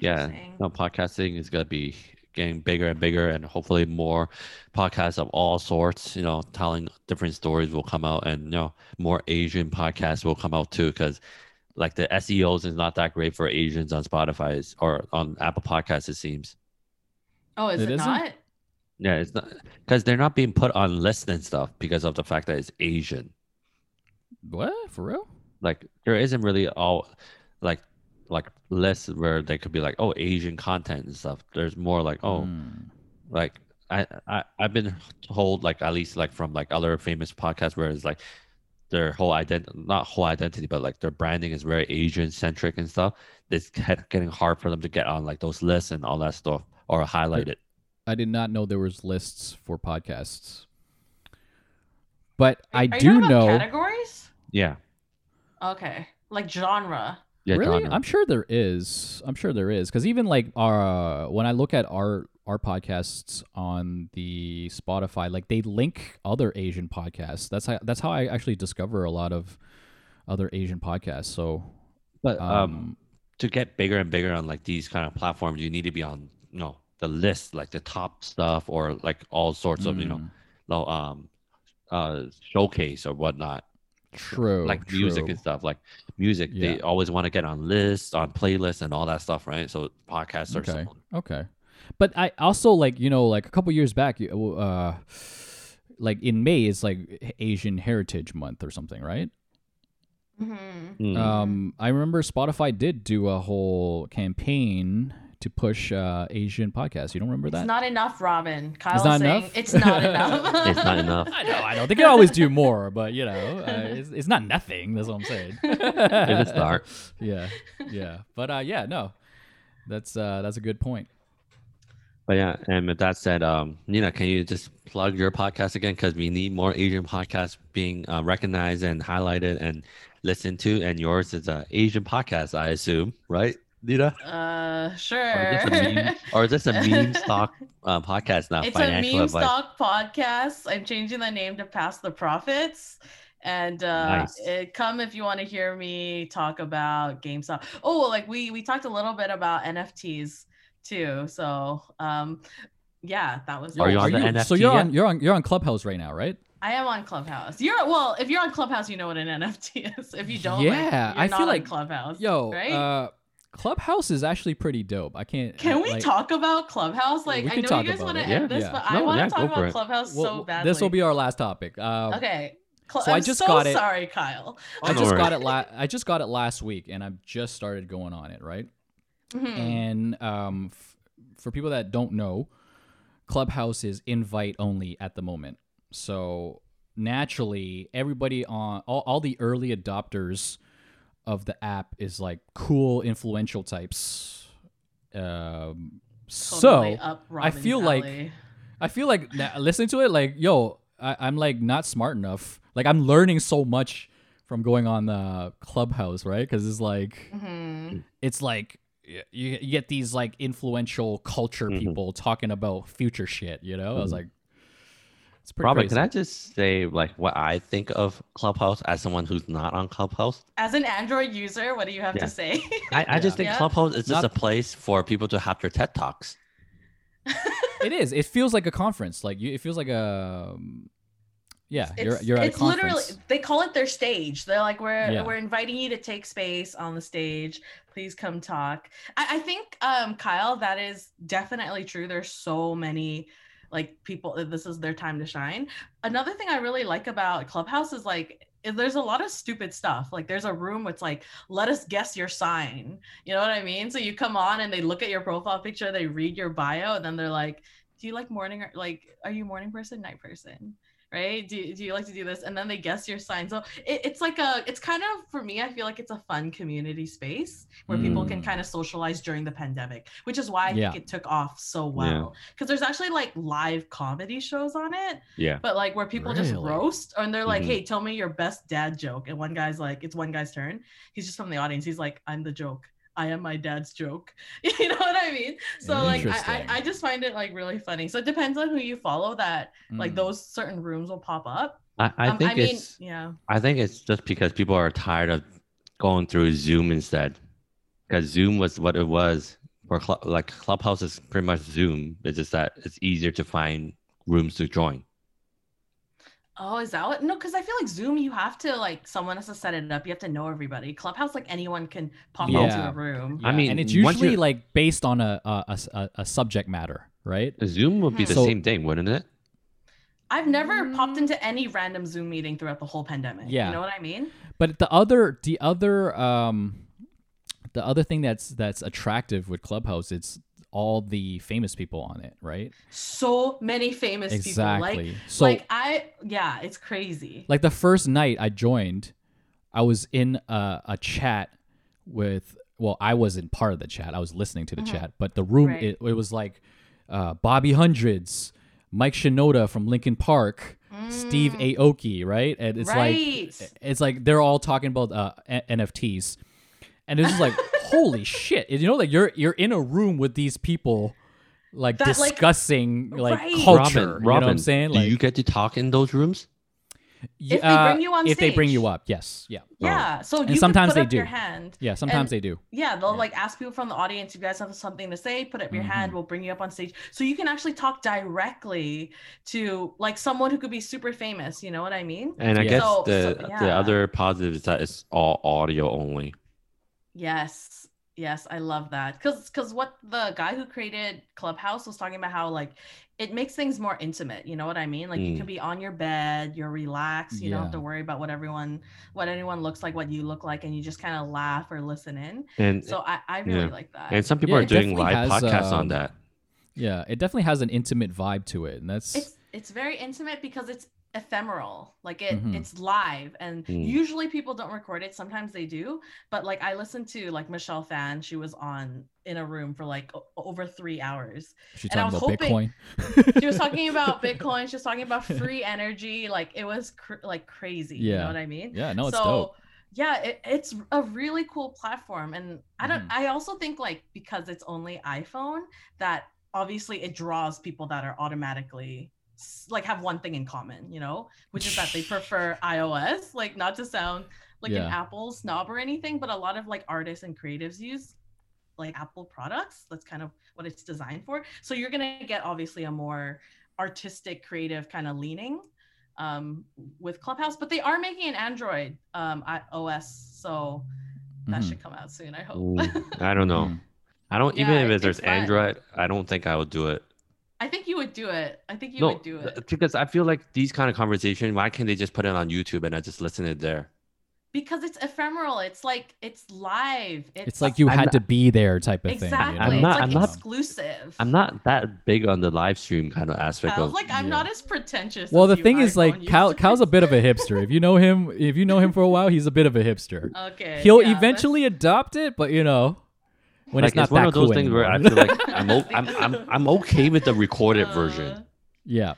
Yeah. No, podcasting is gonna be getting bigger and bigger, and hopefully more podcasts of all sorts, you know, telling different stories will come out, and you know, more Asian podcasts will come out too, because like the SEOs is not that great for Asians on Spotify or on Apple Podcasts. It seems. Oh, is It it, isn't? not? Yeah, it's not because they're not being put on lists and stuff because of the fact that it's Asian. What? For real? Like there isn't really all like like lists where they could be like oh Asian content and stuff. There's more like oh Mm. like I, I I've been told like at least like from like other famous podcasts where it's like their whole identity, not whole identity, but like their branding is very Asian centric and stuff. It's get- getting hard for them to get on like those lists and all that stuff or highlight it. I did not know there was lists for podcasts. But I Are you do talking about know. categories. Yeah. Okay, like genre. Yeah, really, genre. I'm sure there is. I'm sure there is because even like our uh, when I look at our our podcasts on the Spotify, like they link other Asian podcasts. That's how that's how I actually discover a lot of other Asian podcasts. So, But um, um, to get bigger and bigger on like these kind of platforms, you need to be on you know the list, like the top stuff, or like all sorts of you know, mm, no, um, uh, showcase or whatnot, true, like music and stuff. Like music, they always want to get on lists, on playlists, and all that stuff, right? So podcasts are Okay. similar. Okay. But I also like, you know, like a couple years back, uh like in May is like Asian Heritage Month or something, right? Mm-hmm. Mm. Um I remember Spotify did do a whole campaign to push uh Asian podcasts. You don't remember that? It's not enough, Robin. Kyle's not saying enough? it's not enough. It's not enough. I know, I know. They can always do more, but you know, uh, it's, it's not nothing. That's what I'm saying. It's a start. Yeah, yeah. But uh, yeah, no, that's uh, that's a good point. But yeah, and with that said, um, Nina, can you just plug your podcast again? Because we need more Asian podcasts being uh, recognized and highlighted and listened to. And yours is a Asian podcast, I assume, right, Nina? uh, Or is sure. this a meme, or is this a meme stock uh, podcast now? it's a meme advice. stock podcast. I'm changing the name to Pass the Profits. And uh, Nice. it, come if you want to hear me talk about GameStop. Oh, well, like we we talked a little bit about NFTs too. So um, yeah, that was. Are you on Are the you- NFT so you're yet? on you're on you're on Clubhouse right now, right? I am on Clubhouse. You're well, if you're on Clubhouse, you know what an NFT is. If you don't, like, Yeah, you're I not feel on like- Clubhouse. Yo, right? uh, Clubhouse is actually pretty dope. I can't. Can we like, talk about Clubhouse? Like, I know you guys want to end Yeah, this, yeah. but I want to yeah, talk about it. Clubhouse well, so badly. This will be our last topic. Um, okay. Cl- so I I'm just so got it- Sorry, Kyle. I just got it. La- I just got it last week, and I've just started going on it. Right. Mhm. And um, f- for people that don't know, Clubhouse is invite only at the moment. So naturally, everybody on all, all the early adopters of the app is like cool, influential types. Um, Totally so I Robin's feel like- I feel like na- listening to it, like, yo, I, I'm like not smart enough. Like, I'm learning so much from going on the Clubhouse, right? Because it's like, Mhm. it's like you, you get these like influential culture Mhm. people talking about future shit. You know, I was Mhm. like, it's pretty Robin, crazy. can I just say like what I think of Clubhouse as someone who's not on Clubhouse? As an Android user, what do you have Yeah. to say? I, I just think Yeah. Clubhouse is just Not- a place for people to have their TED talks. it is. It feels like a conference. Like you, it feels like a. um, yeah, you're it's, you're at a it's literally they call it their stage. They're like, we're Yeah. we're inviting you to take space on the stage. Please come talk. I, I think um Kyle, that is definitely true. There's so many like people uh, this is their time to shine. Another thing I really like about Clubhouse is like there's a lot of stupid stuff. Like there's a room it's like, let us guess your sign. You know what I mean? So you come on and they look at your profile picture, they read your bio, and then they're like, Do you like morning or like are you morning person, night person? Right? Do, do you like to do this? And then they guess your sign. So it, it's like a, it's kind of, for me, I feel like it's a fun community space where people can Mm. kind of socialize during the pandemic, which is why I Yeah. think it took off so well. Because there's actually like live comedy shows on it, Yeah. but like where people just roast and they're like, Mhm. hey, tell me your best dad joke. And one guy's like, it's one guy's turn. He's just from the audience. He's like, I'm the joke. I am my dad's joke. You know what I mean? So like I, I, I just find it like really funny. So it depends on who you follow that like Mm. those certain rooms will pop up. I, I Um, think I mean, it's yeah. I think it's just because people are tired of going through Zoom instead. Because Zoom was what it was for club, like Clubhouse is pretty much Zoom. It's just that it's easier to find rooms to join. Oh, is that what? No, because I feel like Zoom, you have to like someone has to set it up. You have to know everybody. Clubhouse, like anyone can pop into a room. Yeah. I mean, and it's usually you- like based on a a a subject matter, right? Zoom would be the So- same thing, wouldn't it? I've never popped Mm. into any random Zoom meeting throughout the whole pandemic. Yeah. You know what I mean? But the other the other um the other thing that's that's attractive with Clubhouse it's all the famous people on it, right? So many famous people. Like, so like I yeah, it's crazy. like the first night I joined, I was in a, a chat with. Well, I wasn't part of the chat. I was listening to the Mhm. chat, but the room Right. it, it was like uh, Bobby Hundreds, Mike Shinoda from Linkin Park, Steve Mm, Aoki, right? And it's like it's like they're all talking about uh, NFTs, and it's just like holy shit! You know, like you're you're in a room with these people, like That, discussing like, Right. culture. Robin, you know what I'm Robin, saying? do Like you get to talk in those rooms? If they bring you on if they bring you up, yes, yeah, yeah. So And could sometimes put they up your do. hand. yeah. Sometimes they do. Yeah, they'll Yeah. like ask people from the audience, you guys have something to say, put up your hand, Mhm. we'll bring you up on stage. So you can actually talk directly to like someone who could be super famous, you know what I mean? And I Yeah. guess So- the so- the other positive is that it's all audio only. Yes. Yes, I love that. Cuz cuz what the guy who created Clubhouse was talking about how like it makes things more intimate, you know what I mean? Like you Mm. can be on your bed, you're relaxed, you don't have to worry about what everyone what anyone looks like, what you look like and you just kind of laugh or listen in. And So I I really Yeah. like that. and some people Yeah, are doing live has, podcasts on um, that. Yeah, it definitely has an intimate vibe to it, and that's it's it's very intimate because it's ephemeral like it Mhm. it's live and Mm. usually people don't record it sometimes they do but like i listened to like michelle Phan she was on in a room for like o- over three hours she's and I was hoping- Bitcoin. she was talking about bitcoin she was talking about free energy like it was cr- like crazy yeah. you know what i mean yeah, no, it's so dope. yeah it, it's a really cool platform and i don't Mhm. i also think like because it's only iphone that obviously it draws people that are automatically like have one thing in common you know which is that they prefer ios like not to sound like an apple snob or anything but a lot of like artists and creatives use like apple products that's kind of what it's designed for so you're gonna get obviously a more artistic creative kind of leaning um, with clubhouse but they are making an android um, os so that Mhm. should come out soon i hope Mm, I don't know. Mhm. I don't Yeah, even if there's it's fun. Android. I don't think I would do it. I think you would do it i think you no, would do it because I feel like these kind of conversation. Why can't they just put it on YouTube and I just listen to it there? because it's ephemeral it's like it's live it's, It's like you I'm had not- to be there type of exactly thing. you I'm know? not- it's like I'm not- exclusive I'm not that big on the live stream kind of aspect I of. like, I'm yeah. not as pretentious. Well, as the you thing is, like, iPhone Cal. Cal's a bit of a hipster. If you know him, if you know him for a while, he's a bit of a hipster. Okay. He'll yeah, eventually adopt it, but you know, when like it's not it's one that of those cool things where I feel like I'm, o- I'm I'm I'm okay with the recorded that's- version. Uh, yeah,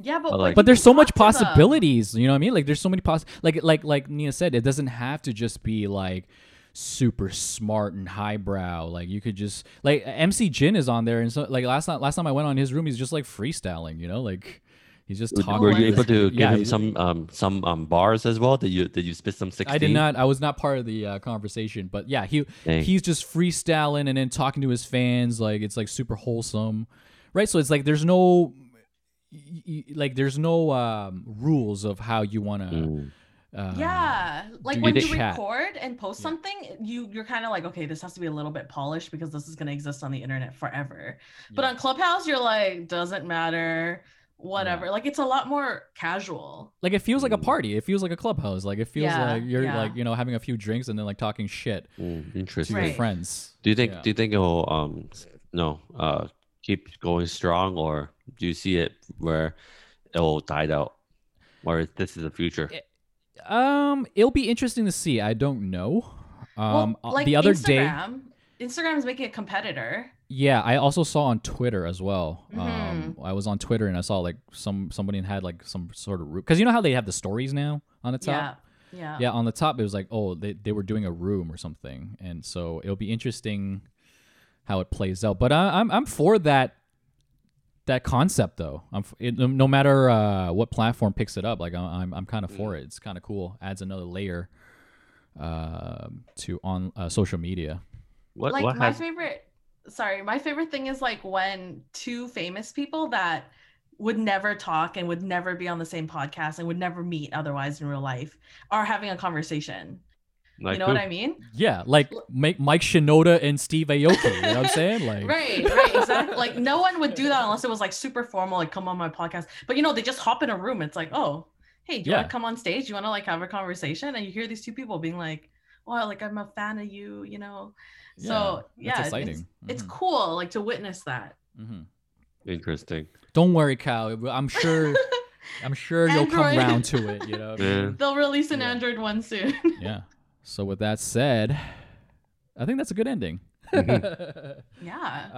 Yeah, but But, like, like- but there's so much talk to possibilities. You know what I mean? Like, there's so many poss. Like, like, like Nia said, it doesn't have to just be like super smart and highbrow. Like, you could just like MC Jin is on there, and so like last night, last time I went on his room, he's just like freestyling. You know, like he's just talking. Were you able to give Yeah, him some um some um bars as well? Did you did you spit some sixteen? I did not. I was not part of the uh, conversation, but yeah, he Dang. he's just freestyling and then talking to his fans. Like it's like super wholesome, right? So it's like there's no, y- y- like there's no um, rules of how you want to. Mm. Uh, yeah, like when you chat. record and post Yeah. something, you you're kind of like, okay, this has to be a little bit polished because this is gonna exist on the internet forever. But on Clubhouse, you're like, doesn't matter, whatever. Like it's a lot more casual. like it feels like a Mm. party. It feels like a clubhouse. Like it feels Yeah, like you're yeah. like you know having a few drinks and then like talking shit Mm, to interesting. your Right. friends. Do you think Yeah. do you think it'll um no uh keep going strong or do you see it where it'll die out or this is the future? It- Um, it'll be interesting to see. I don't know. Um, well, uh, like the other day. Instagram, Instagram is making a competitor. Yeah, I also saw on Twitter as well. Mm-hmm. Um, I was on Twitter and I saw like some somebody had like some sort of room because you know how they have the stories now on the top. Yeah, yeah, Yeah, on the top it was like oh they they were doing a room or something, and so it'll be interesting how it plays out. But I, I'm I'm for that that concept though. I'm f- it, no matter uh, what platform picks it up. Like I- I'm I'm kind of for it. It's kind of cool. Adds another layer uh, to on uh, social media. What like what my has favorite sorry my favorite thing is like when two famous people that would never talk and would never be on the same podcast and would never meet otherwise in real life are having a conversation like you know who? what i mean Yeah, like make Mike Shinoda and Steve Aoki. You know what I'm saying? Like right right exactly like no one would do that unless it was like super formal like come on my podcast but you know they just hop in a room it's like oh hey do you Yeah. want to come on stage you want to like have a conversation and you hear these two people being like well, like I'm a fan of you, you know. Yeah, so that's yeah, it's, exciting. it's cool like to witness that. Mhm. Interesting. Don't worry, Kyle. I'm sure. I'm sure you'll come Android. round to it. You know. Yeah. They'll release an Yeah. Android one soon. Yeah. So with that said, I think that's a good ending. yeah.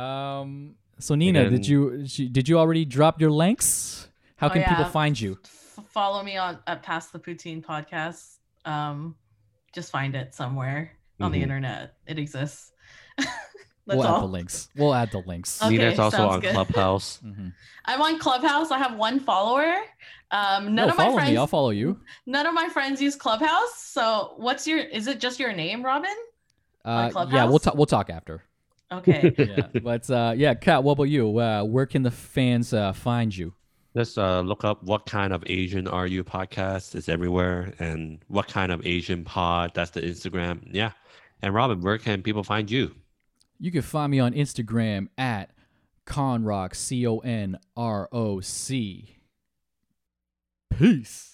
um. So Nina, did you did you already drop your links? How Oh, can people find you? F- follow me on at Pass the Poutine podcast. Um, just find it somewhere on the Mhm. internet. It exists. Mm-hmm. That's we'll add the links. We'll add the links. Okay, Nina's also sounds on good. Clubhouse. Mhm. I'm on Clubhouse. I have one follower. Um, none No, of my friends. me. I'll follow you. None of my friends use Clubhouse. So, what's your? Is it just your name, Robin? Uh, yeah, we'll talk. We'll talk after. Okay. Yeah, but uh, yeah, Kat, what about you? Uh, where can the fans uh, find you? Just uh, look up what kind of Asian are you podcast. It's everywhere. And what kind of Asian pod? That's the Instagram. Yeah. And Robin, where can people find you? You can find me on Instagram at Conroc C O N R O C. Peace.